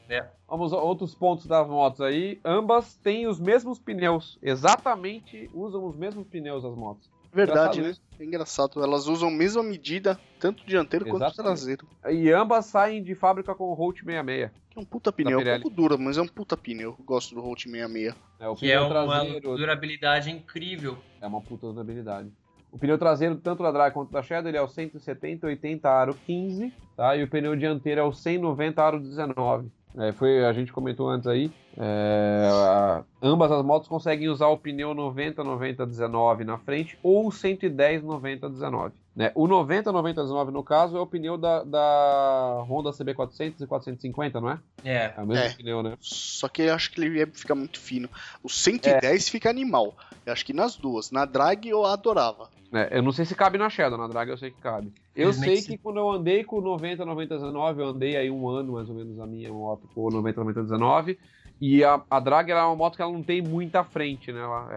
Vamos a outros pontos das motos aí. Ambas têm os mesmos pneus. Exatamente usam os mesmos pneus as motos.
Verdade, né? É engraçado. Elas usam a mesma medida, tanto dianteiro quanto
Exatamente.
traseiro.
E ambas saem de fábrica com o Holt 66.
Que é um puta pneu, um
Pirelli.
pouco dura, mas é um puta pneu. Eu gosto do Holt 66.
É, o
Que é
pneu
uma
traseiro
durabilidade incrível.
é uma puta durabilidade. O pneu traseiro, tanto da Drag quanto da Shadow, ele é o 170 80 aro 15, tá? E o pneu dianteiro é o 190 aro 19. É, foi, a gente comentou antes aí, é, ambas as motos conseguem usar o pneu 90 90 19 na frente ou o 110 90 19. Né? O 90 90 19 no caso é o pneu da, da Honda CB400 e 450, não é?
É.
É o mesmo
É.
pneu, né?
Só que eu acho que ele ia ficar muito fino. O 110 fica animal. Eu acho que nas duas. Na drag eu adorava.
É, eu não sei se cabe na Shadow, na Drag eu sei que cabe. Eu sei
sim.
que quando eu andei com o 90 90 19, eu andei aí um ano mais ou menos a minha moto com o 90 90 19, e a, a Drag ela é uma moto que ela não tem muita frente, né? Ela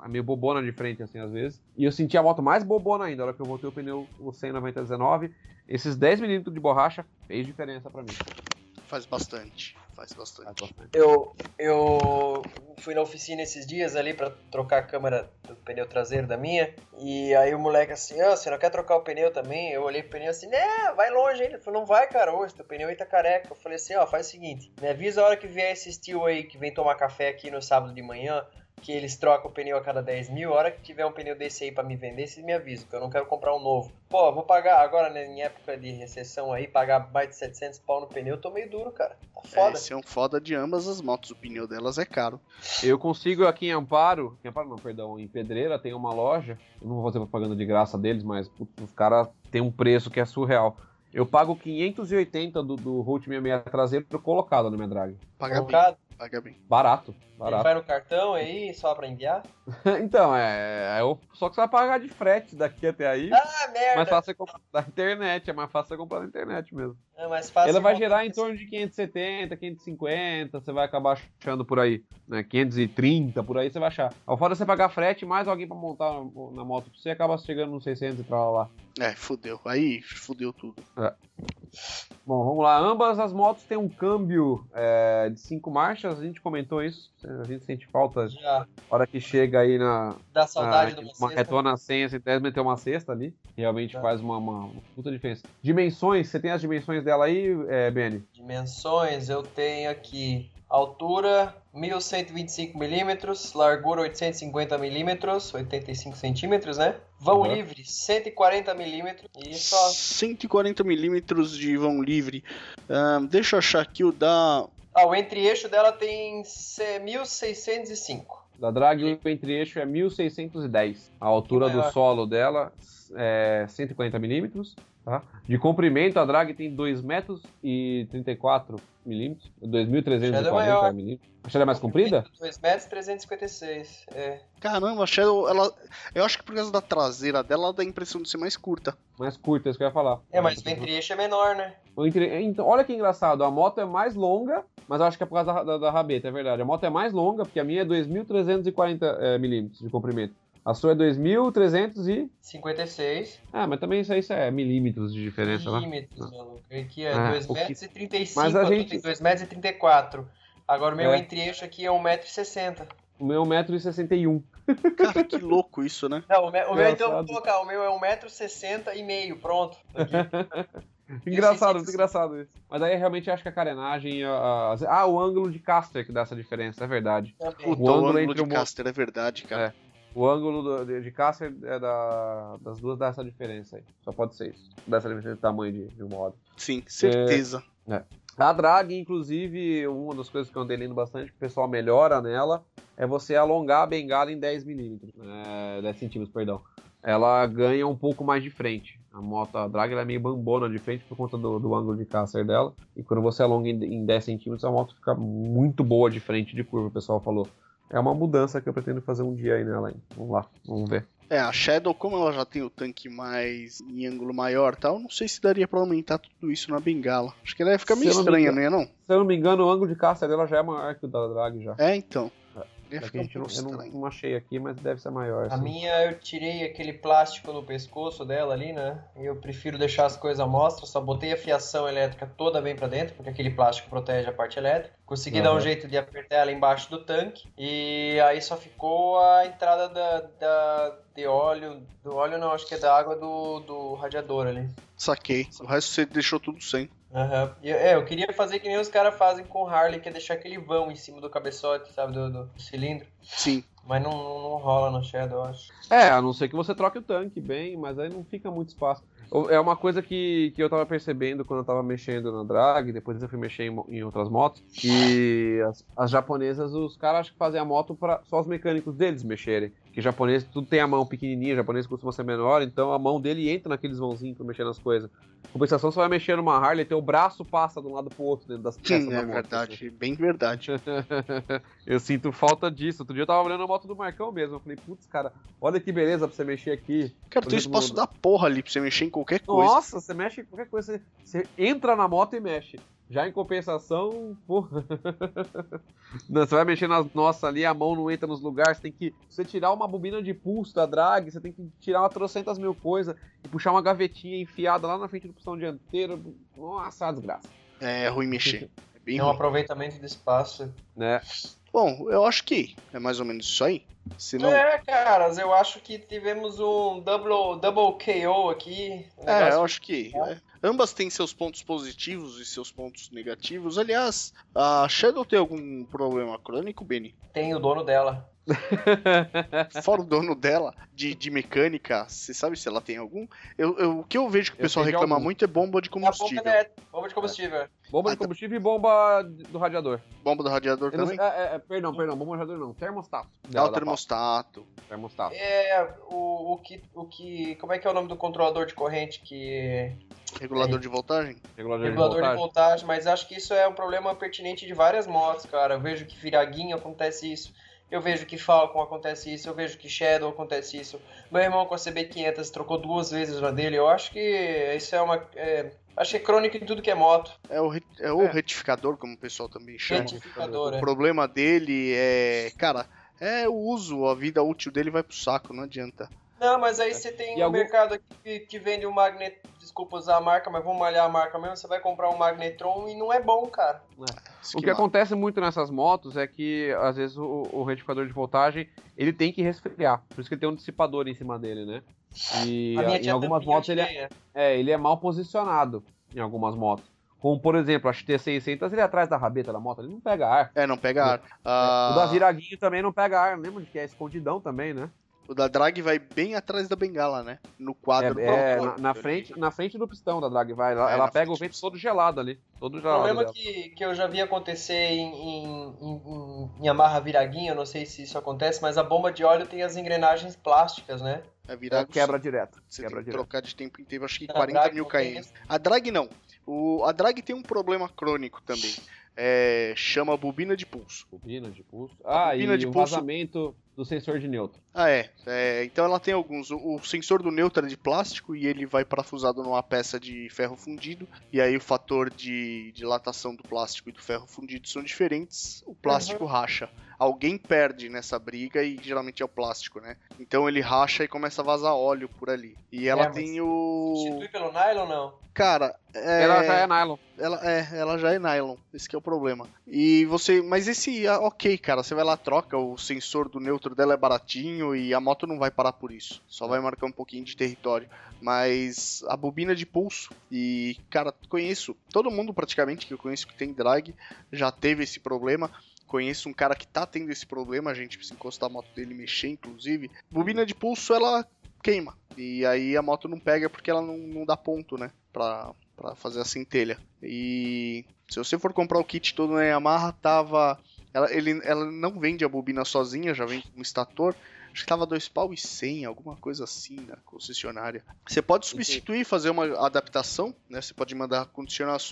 é, é meio bobona de frente assim às vezes. E eu senti a moto mais bobona ainda, a hora que eu botei o pneu o 100 90 19, esses 10 milímetros de borracha fez diferença pra mim.
Faz bastante. Faz bastante.
Eu, eu fui na oficina esses dias ali pra trocar a câmera do pneu traseiro da minha. E aí o moleque assim, ah, você não quer trocar o pneu também? Eu olhei pro pneu assim, né, vai longe ainda. Ele falou, não vai, cara, hoje teu pneu aí tá careca. Eu falei assim, ó, faz o seguinte, me avisa a hora que vier esse tio aí que vem tomar café aqui no sábado de manhã. Que eles trocam o pneu a cada 10 mil. A hora que tiver um pneu desse aí pra me vender, vocês me avisam, que eu não quero comprar um novo. Pô, vou pagar agora, né, em época de recessão aí, pagar mais de 700 pau no pneu, eu tô meio duro, cara. Tá
É,
foda.
esse é um foda de ambas as motos. O pneu delas é caro.
Eu consigo aqui em Amparo, em Amparo não, perdão, em Pedreira tem uma loja, eu não vou fazer propaganda de graça deles, mas putz, os caras têm um preço que é surreal. Eu pago 580 do, do Rolt 66 traseiro colocado na minha drag.
Paga bem.
Colocado.
Paga bem.
Barato,
Ele
barato.
vai no cartão aí só pra enviar?
então, é, é o- Só que você vai pagar de frete daqui até aí.
Ah, merda!
mais fácil você comprar da internet, é mais fácil você comprar na internet mesmo.
É mais fácil.
Ela vai gerar em torno de 570, 550, você vai acabar achando por aí, né? 530, por aí você vai achar. Ao fora você pagar frete, mais alguém pra montar na moto pra você, acaba chegando nos 600 e pra lá.
É, fudeu. Aí fudeu tudo.
Bom, vamos lá. Ambas as motos têm um câmbio é, de cinco marchas, a gente comentou isso. A gente sente falta
Já
hora que chega aí na,
dá saudade
Ah,
de uma
uma retona 100, você deve meter uma cesta ali. Realmente faz uma, uma, uma puta diferença. Dimensões, você tem as dimensões dela aí, é, Benny?
Dimensões, eu tenho aqui altura 1125 milímetros, largura 850 milímetros, 85 centímetros, né? Vão
Uhum.
livre 140 milímetros e só
140 milímetros de vão livre. Ahn, deixa eu achar aqui o da
Ah, o entre-eixo dela tem c- 1605.
Da drag, o entre-eixo é 1610. A altura
Que
do solo dela é 140 milímetros. Tá? De comprimento, a drag tem 2 metros e 34 milímetros.
Shadow é
2.340
maior.
milímetros. A Shadow é mais comprida?
2 metros e 356. É.
Caramba, a Shadow, ela. Eu acho que por causa da traseira dela, ela dá a impressão de ser mais curta.
Mais curta, é isso que eu ia falar.
É, mas o entre-eixo é menor, né?
Então, olha que engraçado, a moto é mais longa, mas eu acho que é por causa da, da, da rabeta, é verdade. A moto é mais longa, porque a minha é 2.340 é, milímetros de comprimento. A sua é 2.300 e...
56
Ah, mas também isso aí isso é milímetros de diferença, né?
milímetros, maluco. Aqui é
Ah,
2
o que-
metros e 35,
Mas a gente-
tem 2 metros e 34. Agora o meu
É.
entre-eixo aqui é 1,60m.
O meu é 1,61m.
Cara, que louco isso, né?
Não, o, me- o meu então, vou colocar, o meu é 1,60m e meio, pronto. Aqui.
Engraçado, muito engraçado isso. Mas aí realmente acho que a carenagem. a- Ah, o ângulo de caster que dá essa diferença, é verdade. O
o
ângulo
ângulo de
o
caster é verdade, cara.
O ângulo do- de, de caster é da, das duas dá essa diferença aí. Só pode ser isso. Dá essa diferença de tamanho de, de um modo.
Sim, certeza.
A drag, inclusive, uma das coisas que eu andei lendo bastante, que o pessoal melhora nela, é você alongar a bengala em 10 milímetros. É, 10 centímetros, perdão. Ela ganha um pouco mais de frente. A moto, a drag, ela é meio bambona de frente por conta do, do ângulo de caster dela. E quando você alonga em, em 10 centímetros, a moto fica muito boa de frente de curva, o pessoal falou. É uma mudança que eu pretendo fazer um dia aí nela. Hein? Vamos lá, vamos ver.
É, a Shadow, como ela já tem o tanque mais em ângulo maior e tal, não sei se daria pra aumentar tudo isso na bengala. Acho que ela ia ficar meio
Se eu não
estranha,
engano-
não ia não?
Se eu não me engano, o ângulo de caster dela já é maior que o da drag já.
É, então. Ia ficar um
não, eu não, achei aqui, mas deve ser maior.
A
sim.
minha eu tirei aquele plástico no pescoço dela ali, né? Eu prefiro deixar as coisas à mostra, só botei a fiação elétrica toda bem pra dentro, porque aquele plástico protege a parte elétrica. Consegui dar um
Uhum.
jeito de apertar ela embaixo do tanque e aí só ficou a entrada da, da de óleo, do óleo não, acho que é da água do, do radiador ali.
Saquei. O resto você deixou tudo sem.
Aham. E, É, eu queria fazer que nem os caras fazem com o Harley, que é deixar aquele vão em cima do cabeçote, sabe, do, do cilindro.
Sim.
Mas não, não, não rola no Shadow, eu acho.
É, a não ser que você troque o tanque bem, mas aí não fica muito espaço. Eu- É uma coisa que, que eu tava percebendo quando eu tava mexendo na drag, depois eu fui mexer em, em outras motos, que as, as japonesas, os caras acham que fazem a moto para só os mecânicos deles mexerem. Que japonês, tudo tem a mão pequenininha, japonês costuma ser menor, então a mão dele entra naqueles mãozinhos pra mexer nas coisas. Compensação, você vai mexer numa Harley, teu braço passa de um lado pro outro dentro das peças
Sim,
da
é
moto,
verdade. Bem verdade.
eu sinto falta disso. Outro dia eu tava olhando a moto do Marcão mesmo. Eu falei, putz, cara, olha que beleza pra você mexer aqui.
Cara, tem espaço
mundo.
da porra ali pra você mexer em qualquer coisa.
Nossa, você mexe em qualquer coisa. Você, você entra na moto e mexe. Já em compensação, porra. Não, você vai mexer nas nossas ali, a mão não entra nos lugares. Você tem que. Você tirar uma bobina de pulso da drag, você tem que tirar uma trocentas mil coisas e puxar uma gavetinha enfiada lá na frente do pistão dianteiro. Nossa, uma desgraça.
É ruim mexer. É bem
Tem um
ruim.
aproveitamento de espaço.
Né?
Bom, eu acho que é mais ou menos isso aí. Se não.
É, caras, eu acho que tivemos um double, double KO aqui. Um
É, eu acho que. é. Ambas têm seus pontos positivos e seus pontos negativos. Aliás, a Shadow tem algum problema crônico, Benny?
Tem o dono dela.
Fora o dono dela, de, de mecânica, você sabe se ela tem algum? Eu, eu- o que eu vejo que o
Eu
pessoal
de
reclama
algum.
muito é bomba de
É a bomba,
combustível.
de, bomba de combustível.
Bomba
Ah,
de
tá.
combustível e bomba do radiador.
Bomba do radiador
Eu não
também?
sei- é, é, é, perdão, perdão, bomba do radiador não. Termostato.
Dá
Dela,
o
da
termostato.
Termostato.
É, o, o, que, o que. Como é que é o nome do controlador de corrente que.
Regulador de voltagem?
Regulador,
Regulador
de
de
voltagem.
voltagem, mas acho que isso é um problema pertinente de várias motos, cara. Eu vejo que Viraguinho acontece isso. Eu vejo que Falcon acontece isso, eu vejo que Shadow acontece isso. Meu irmão com a CB500 trocou duas vezes na dele. Eu acho que isso é uma. é, acho que é crônico em tudo que é moto.
É o, é o
É.
retificador, como o pessoal também chama.
Retificador,
O
é.
problema dele é. Cara, é o uso, a vida útil dele vai pro saco, não adianta.
Não, mas aí você tem
E
um
algum-
mercado aqui que, que vende um magnet. Desculpa usar a marca, mas vamos malhar a marca mesmo. Você vai comprar um magnetron e não é bom, cara.
Isso
O
que
acontece muito nessas motos é que, às vezes, o, o retificador de voltagem, ele tem que resfriar. Por isso que ele tem um dissipador em cima dele, né? E
A minha
em
tinha
algumas motos ele é, é, ele é mal posicionado, em algumas motos. Como, por exemplo, a XT600, ele é atrás da rabeta da moto, ele não pega ar.
É, não pega ar. Ah,
O da Viraguinho também não pega ar, lembra de que é escondidão também, né?
O da drag vai bem atrás da bengala, né? No quadro.
É, é,
do
na, na frente, na frente do pistão da drag vai. Ela,
É,
ela
na
pega o
frente.
vento todo gelado ali. Todo
O
gelado.
problema
dela.
que, que eu já vi acontecer em, em, em, em Yamaha Viraguinha, eu não sei se isso acontece, mas a bomba de óleo tem as engrenagens plásticas, né?
É virar
quebra direto.
Você
quebra
tem que
direto.
trocar de tempo em tempo, acho que
A
40
drag
mil km. A drag não. O, a drag tem um problema crônico também. É, chama bobina de pulso.
Bobina de pulso. Ah,
bobina
e
de
o
pulso-
vazamento do sensor de neutro.
Ah, é. É, Então ela tem alguns. O, o sensor do neutro é de plástico e ele vai parafusado numa peça de ferro fundido. E aí o fator de dilatação do plástico e do ferro fundido são diferentes. O plástico racha. Alguém perde nessa briga e geralmente é o plástico, né? Então ele racha e começa a vazar óleo por ali. E ela
É,
tem o.
Substitui pelo nylon não?
Cara, é...
Ela já é nylon.
Ela é, ela já é nylon, esse que é o problema. E você, mas esse, ah, ok, cara, você vai lá troca, o sensor do neutro dela é baratinho e a moto não vai parar por isso. Só vai marcar um pouquinho de território. Mas a bobina de pulso e, cara, conheço todo mundo praticamente que eu conheço que tem drag já teve esse problema. Conheço um cara que tá tendo esse problema, a gente precisa encostar a moto dele e mexer, inclusive. Bobina de pulso, ela queima. E aí a moto não pega porque ela não, não dá ponto, né? Pra, pra fazer a centelha. E se você for comprar o kit todo na Yamaha, tava. Ela, ele, ela não vende a bobina sozinha, já vem com um estator. Acho que tava dois pau e cem, alguma coisa assim na concessionária. Você pode substituir, fazer uma adaptação, né? Você pode mandar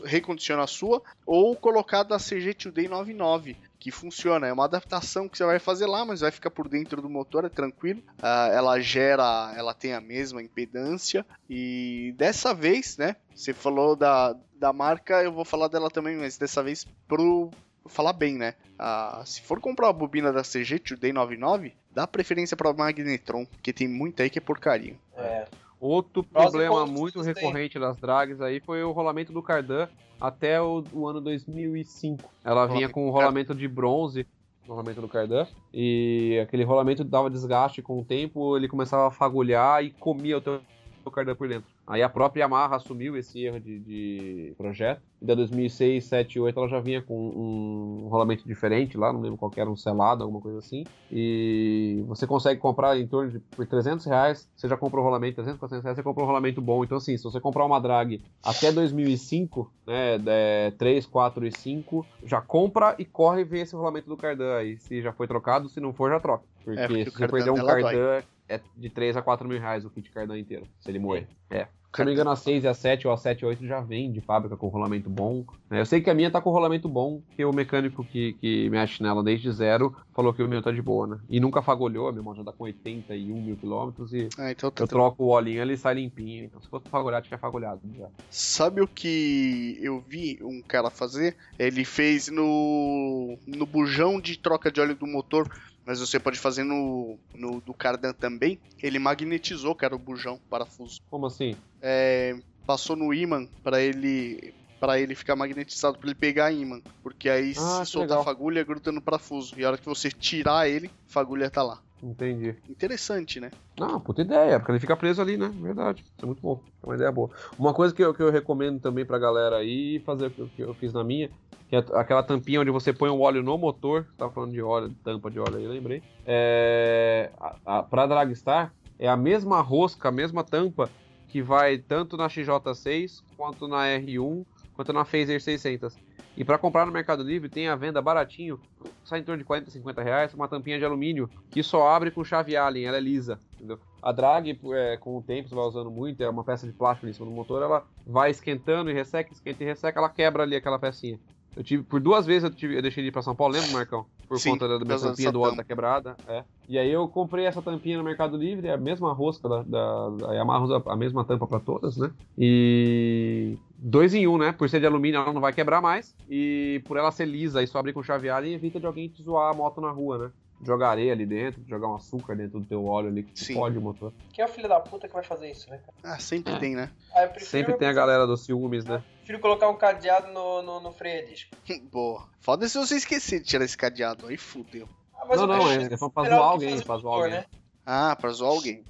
recondicionar a sua, ou colocar da CG Today 99, que funciona. É uma adaptação que você vai fazer lá, mas vai ficar por dentro do motor, é tranquilo. Ah, ela gera, ela tem a mesma impedância. E dessa vez, né? Você falou da, da marca, eu vou falar dela também, mas dessa vez pro falar bem, né? Ah, se for comprar uma bobina da CG Today 99, dá preferência para Magnetron, porque tem muita aí que é porcaria.
É.
Outro
e
problema muito
tem.
recorrente das drags aí foi o rolamento do cardan até o, o ano 2005. Ela vinha com um rolamento de bronze no rolamento do cardan e aquele rolamento dava desgaste com o tempo, ele começava a fagulhar e comia o teu o cardan por dentro. Aí a própria Yamaha assumiu esse erro de, de projeto. E da 2006, 7 8 ela já vinha com um rolamento diferente lá, não lembro qual era, um selado, alguma coisa assim. E você consegue comprar em torno de por 300 reais, você já compra o rolamento, 300, 400 reais, você compra um rolamento bom. Então assim, se você comprar uma drag até 2005, né, é, 3, 4 e 5, já compra e corre ver esse rolamento do cardan aí, se já foi trocado, se não for, já troca. Porque,
porque o
se você
cardan
perder um
dela dói.
cardan, é de 3 a 4 mil reais o kit cardan inteiro, se ele moer. É. Se eu não me engano, a 6 e a 7 ou a 7 e a 8 já vem de fábrica com rolamento bom. né? Eu sei que a minha tá com rolamento bom, porque o mecânico que, que mexe nela desde zero falou que o meu tá de boa, né? E nunca fagulhou, a minha moto já tá com 81 mil quilômetros e
Ah, então tá
eu troco o olhinho ele sai limpinho. Então se fosse fagulhar, tinha fagulhado já.
Sabe o que eu vi um cara fazer? Ele fez no, no bujão de troca de óleo do motor, mas você pode fazer no, no do cardan também. Ele magnetizou, cara, o bujão, parafuso.
Como assim?
É, passou no ímã para ele para ele ficar magnetizado, para ele pegar ímã, porque aí
Ah,
se soltar
legal.
a fagulha gruda no parafuso e a hora que você tirar ele, a fagulha tá lá.
Entendi.
Interessante, né?
Não, puta ideia, porque ele fica preso ali, né? Verdade. Isso é muito bom. É uma ideia boa. Uma coisa que eu, que eu recomendo também pra galera aí fazer o que eu- que eu fiz na minha, que é aquela tampinha onde você põe o óleo no motor. Tava falando de óleo, tampa de óleo aí, lembrei. É, a, a, pra Dragstar, é a mesma rosca, a mesma tampa que vai tanto na XJ6 quanto na R1 quanto na Phaser 600. E para comprar no Mercado Livre tem a venda baratinho, sai em torno de 40, 50 reais, uma tampinha de alumínio que só abre com chave Allen, ela é lisa, entendeu? A drag, é, com o tempo, você vai usando muito, é uma peça de plástico em cima do motor, ela vai esquentando e resseca, esquenta e resseca, ela quebra ali aquela pecinha. Eu tive, por duas vezes eu, tive, eu deixei de ir pra São Paulo, lembra, Marcão? Por
Sim,
conta da, minha tampinha do óleo
tampa.
tá quebrada, é. E aí eu comprei essa tampinha no Mercado Livre, é a mesma rosca da, da, da Yamaha usa a mesma tampa pra todas, né? E dois em um, né? Por ser de alumínio, ela não vai quebrar mais. E por ela ser lisa e só abrir com chave Allen, evita de alguém te zoar a moto na rua, né? Jogar areia ali dentro, jogar um açúcar dentro do teu óleo ali, que
Sim.
pode o motor.
Quem é o filho da puta que vai fazer isso, né?
Ah, sempre tem, né?
Ah,
Sempre tem a galera dos ciúmes, né?
Prefiro colocar um cadeado no, no, no freio a disco.
Boa. Foda se você esquecer de tirar esse cadeado, aí fudeu.
Ah, mas
não, não, é, é pra zoar alguém, pra zoar alguém.
né?
Ah, pra zoar alguém.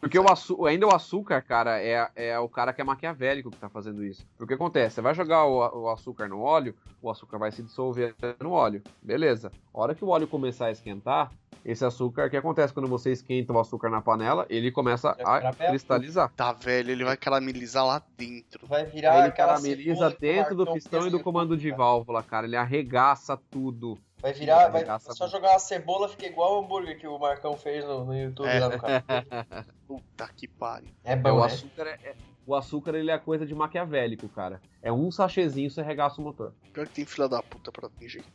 Porque o açu- ainda o açúcar, cara, é, é o cara que é maquiavélico que tá fazendo isso. Porque acontece, você vai jogar o, o açúcar no óleo, o açúcar vai se dissolver no óleo. Beleza. A hora que o óleo começar a esquentar, esse açúcar, o que acontece quando você esquenta o açúcar na panela, ele começa a cristalizar.
Tá velho, ele vai caramelizar lá dentro.
Vai
Aí
virar
ele carameliza dentro do pistão e do
no
comando de válvula, cara. Ele arregaça tudo.
Vai virar, vai
Arregaça
só jogar uma cebola, fica igual o hambúrguer que o Marcão fez no, no YouTube
É.
lá no canal.
Puta que pariu.
É
É,
bom,
o
né?
açúcar é, é- o açúcar ele é coisa de maquiavélico, cara. É um sachêzinho você arregaça o motor.
Pior que tem filha da puta pra ter jeito.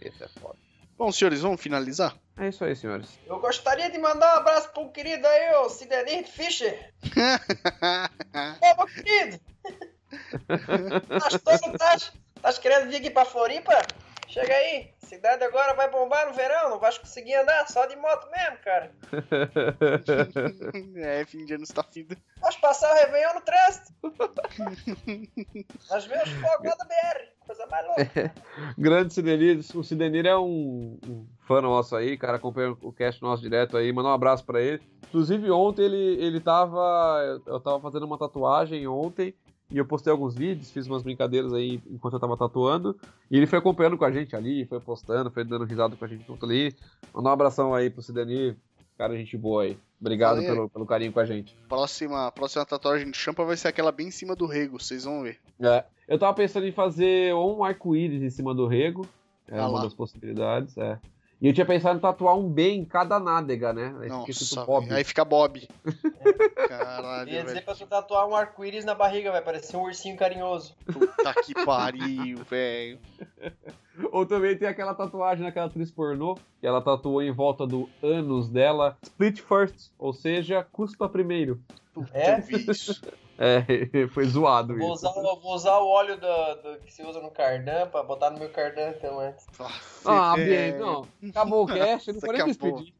Esse é foda.
Bom, senhores, vamos finalizar?
É isso aí, senhores.
Eu gostaria de mandar um abraço pro querido aí, ô Sidenir Fischer. Ô, meu querido! Tás todo, tás? Tás querendo vir aqui pra Floripa? Chega aí, cidade agora vai bombar no verão, não vais conseguir andar, só de moto mesmo, cara.
é, fim de ano está fim.
Vais passar o Réveillon no trânsito. Nós vemos fogo lá da BR, coisa mais louca.
Grande Sidenir. O Sidenir é um, um fã nosso aí, cara. Acompanha o cast nosso direto aí. Mandar um abraço pra ele. Inclusive, ontem ele, ele tava. Eu tava fazendo uma tatuagem ontem. E eu postei alguns vídeos, fiz umas brincadeiras aí enquanto eu tava tatuando. E ele foi acompanhando com a gente ali, foi postando, foi dando risada com a gente junto ali. Mandar um abração aí pro Sidenir. Cara, gente boa aí. Obrigado
Valeu.
pelo, pelo carinho com a gente.
Próxima, próxima tatuagem de champa vai ser aquela bem em cima do rego, vocês vão ver.
É, eu tava pensando em fazer ou um arco-íris em cima do rego. É
Ah
uma das possibilidades, é. E eu tinha pensado em tatuar um B em cada nádega, né? Aí fica escrito
Nossa,
Bob.
velho, aí fica Bob. Caralho,
Ia dizer
velho.
pra tu tatuar um arco-íris na barriga, vai parecer um ursinho carinhoso.
Puta que pariu, velho.
Ou também tem aquela tatuagem naquela atriz pornô, que ela tatuou em volta do ânus dela, split first, ou seja, cuspa primeiro.
É?
Eu vi isso.
É, foi zoado
Vou
isso.
usar, vou usar o óleo do, do que se usa no cardan pra botar no meu cardan então antes.
Ah,
É,
Bien, não. Acabou o cast, não foi nem
Acabou.
despedir.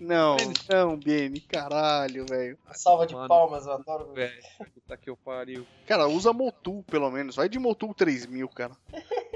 Não, não, Biene, caralho, velho.
Salva de
Mano.
palmas, eu adoro.
Velho, puta que eu pariu.
Cara, usa Motul, pelo menos. Vai de Motul 3000, cara.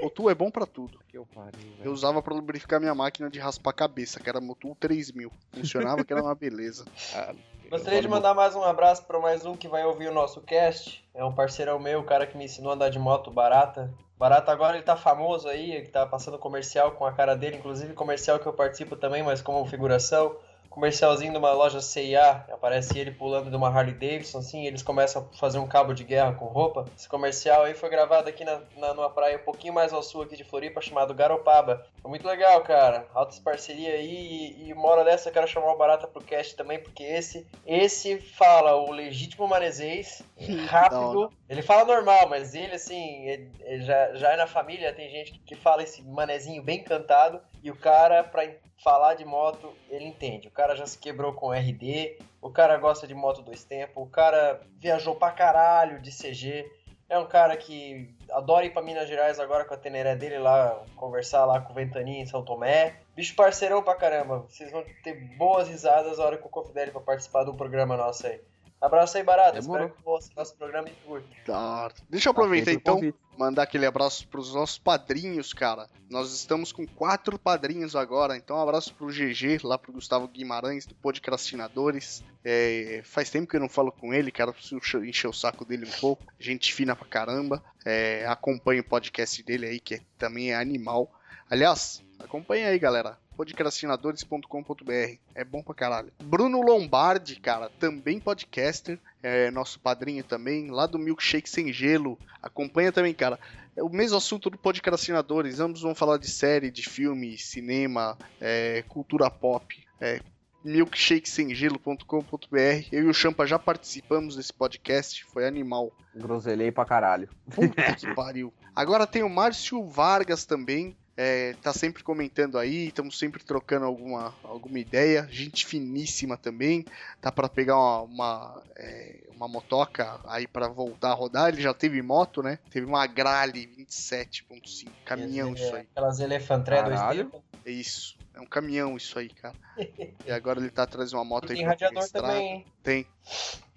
Motul é bom pra tudo.
Que eu pariu,
Eu usava pra lubrificar minha máquina de raspar a cabeça, que era Motul 3000. Funcionava que era uma beleza.
Ah,
Gostaria de mandar mais um abraço para mais um que vai ouvir o nosso cast. É um parceirão meu, o cara que me ensinou a andar de moto barata. Barata agora ele tá famoso aí, ele tá passando comercial com a cara dele, inclusive comercial que eu participo também, mas como figuração. Comercialzinho de uma loja CIA, aparece ele pulando de uma Harley Davidson, assim, e eles começam a fazer um cabo de guerra com roupa. Esse comercial aí foi gravado aqui na, na, numa praia um pouquinho mais ao sul aqui de Floripa, chamado Garopaba. Foi muito legal, cara. Altas parceria aí, e, e uma hora dessa eu quero chamar o Barata pro cast também, porque esse, esse fala o legítimo manezês, rápido. Ele fala normal, mas ele, assim, ele- ele já, já é na família, tem gente que fala esse manezinho bem cantado, e o cara, pra falar de moto, ele entende. O cara já se quebrou com RD, o cara gosta de moto dois tempos, o cara viajou pra caralho de CG. É um cara que adora ir pra Minas Gerais agora com a Teneré dele lá, conversar lá com o Ventania em São Tomé. Bicho parceirão pra caramba. Vocês vão ter boas risadas na hora que eu convidar ele pra participar do programa nosso aí. Abraço aí, Barata.
Demorou.
Espero que você nosso programa e curta.
Tá. Deixa eu aproveitar
o
então,
convite.
mandar aquele abraço pros nossos padrinhos, cara. Nós estamos com quatro padrinhos agora, então um abraço pro GG, lá pro Gustavo Guimarães, do Podcrastinadores. É, faz tempo que eu não falo com ele, cara, preciso encher o saco dele um pouco. Gente fina pra caramba. É, acompanha o podcast dele aí, que é- também é animal. Aliás, acompanha aí, galera. podcrastinadores.com.br. É bom pra caralho. Bruno Lombardi, cara, também podcaster, é nosso padrinho também, lá do Milkshake Sem Gelo. Acompanha também, cara. É o mesmo assunto do Podcrastinadores. Ambos vão falar de série, de filme, cinema, é, cultura pop. É, milkshakesemgelo.com.br. Eu e o Champa já participamos desse podcast, foi animal.
Groselhei pra caralho.
Puta que pariu. Agora tem o Márcio Vargas também. É, tá sempre comentando aí, estamos sempre trocando alguma, alguma ideia. Gente finíssima também. Tá para pegar uma, uma, é, uma motoca aí para voltar a rodar. Ele já teve moto, né? Teve uma Grale 27.5. Caminhão isso aí.
Aquelas elefantré dois
Caralho.
tempos.
É isso. É um caminhão isso aí, cara. E agora ele tá atrás de uma moto aí
Tem
pra
radiador
estrada.
também, hein?
Tem.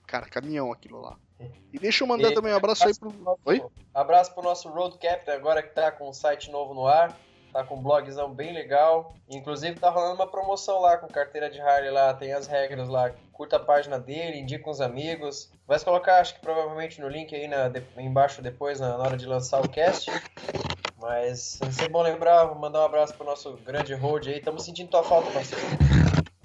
Cara, caminhão aquilo lá. E deixa eu mandar
E-
também um abraço aí pro.
Nosso-
Oi?
Abraço pro nosso Road Captain, agora que tá com um site novo no ar. Tá com um blogzão bem legal. Inclusive tá rolando uma promoção lá com carteira de Harley lá, tem as regras lá. Curta a página dele, indica uns amigos. Vai se colocar, acho que provavelmente no link aí na, de, embaixo depois, na, na hora de lançar o cast. Mas vai ser bom lembrar, vou mandar um abraço pro nosso grande Road aí. Tamo sentindo tua falta, parceiro.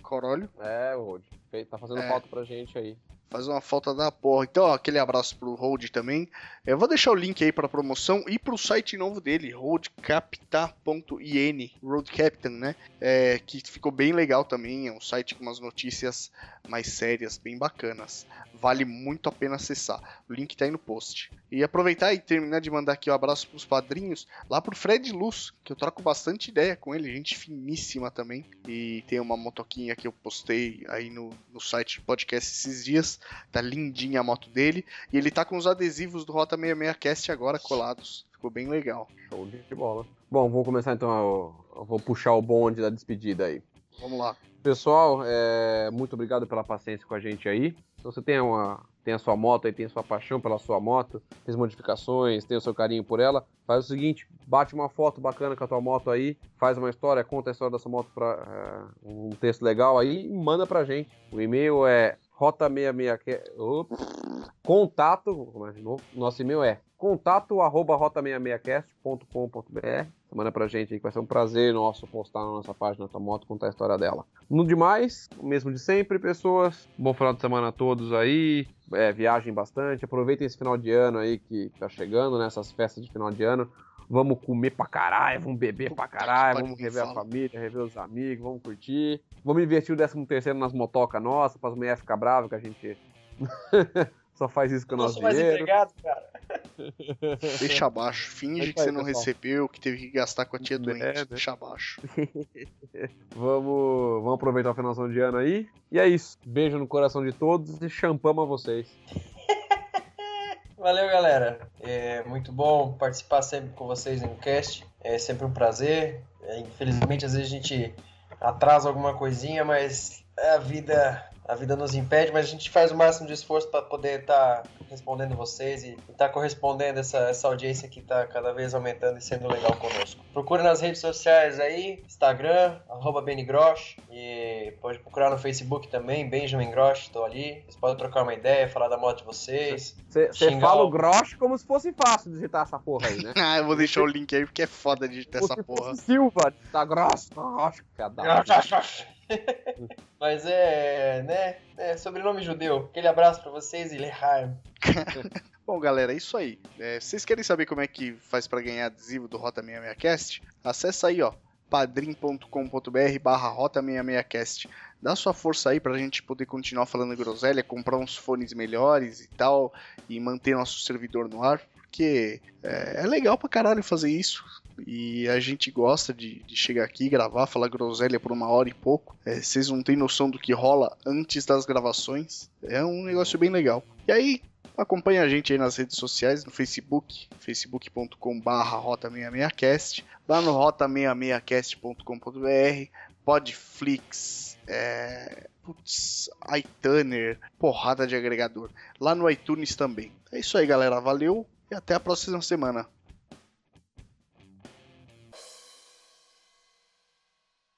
Corolho.
É, Road. Tá fazendo
É.
falta pra gente aí.
Faz uma falta da porra. Então, ó, aquele abraço pro Hold também. Eu vou deixar o link aí pra promoção e pro site novo dele, roadcapta.in, Road Captain, né? É, que ficou bem legal também. É um site com umas notícias mais sérias, bem bacanas. Vale muito a pena acessar. O link tá aí no post. E aproveitar e terminar de mandar aqui o um abraço pros padrinhos, lá pro Fred Luz, que eu troco bastante ideia com ele, gente finíssima também. E tem uma motoquinha que eu postei aí no, no site do podcast esses dias. Tá lindinha a moto dele. E ele tá com os adesivos do Rota 66cast agora colados. Ficou bem legal.
Show de bola. Bom, vou começar então. Eu, vou puxar o bonde da despedida aí.
Vamos lá.
Pessoal, é, muito obrigado pela paciência com a gente aí. Se você tem, uma, tem a sua moto e tem a sua paixão pela sua moto, fez modificações, tem o seu carinho por ela, faz o seguinte, bate uma foto bacana com a tua moto aí, faz uma história, conta a história dessa moto para um texto legal aí e manda pra gente. O e-mail é rota66 contato, vou começar de novo, nosso e-mail é contato arroba rota66cast.com.br Manda pra gente aí que vai ser um prazer nosso postar na nossa página da moto, contar a história dela. No demais, o mesmo de sempre, pessoas. Bom final de semana a todos aí. É, viagem bastante. Aproveitem esse final de ano aí que tá chegando, nessas festas de final de ano. Vamos comer pra caralho, vamos beber pra caralho, vamos rever a família, rever os amigos, vamos curtir. Vamos investir o 13 terceiro nas motocas nossas, para as mulheres ficar bravas que a gente só faz isso com o nosso dinheiro.
empregado, cara.
Deixa abaixo. Finge
Mas
que você não
pessoal.
recebeu, que teve que gastar com a tia doente.
É, né?
Deixa abaixo.
Vamos, vamos aproveitar o finalzão de ano aí. E é isso. Beijo no coração de todos e champamos a vocês.
Valeu, galera. É muito bom participar sempre com vocês no cast. É sempre um prazer. É, infelizmente, às vezes a gente atrasa alguma coisinha, mas a vida, a vida nos impede. Mas a gente faz o máximo de esforço para poder estar respondendo vocês e estar correspondendo essa, essa audiência que está cada vez aumentando e sendo legal conosco. Procure nas redes sociais aí, Instagram, arroba Benigrosh, e pode procurar no Facebook também, Benjamin Grosh, estou ali. Vocês podem trocar uma ideia, falar da moto de vocês.
Você fala
o-
grosso como se fosse fácil digitar essa porra aí, né?
Ah, eu vou deixar o link aí porque é foda
Como
essa
se
porra.
fosse Silva, tá grosso. Grosso, cadalho.
Mas é, né, é sobrenome judeu. Aquele abraço pra vocês e Leheim.
Bom, galera, é isso aí. É, vocês querem saber como é que faz pra ganhar adesivo do Rota 66cast? Acessa aí, ó, padrim.com.br barra Rota 66cast. Dá sua força aí pra gente poder continuar falando groselha, comprar uns fones melhores e tal, e manter nosso servidor no ar, porque é, é legal pra caralho fazer isso. E a gente gosta de, de chegar aqui, gravar, falar groselha por uma hora e pouco. É, vocês não têm noção do que rola antes das gravações. É um negócio bem legal. E aí, Acompanhe a gente aí nas redes sociais, no Facebook, facebook.com.br rota66cast, lá no rota66cast.com.br, Podflix, é, putz, porrada de agregador, lá no iTunes também. É isso aí, galera, valeu e até a próxima semana.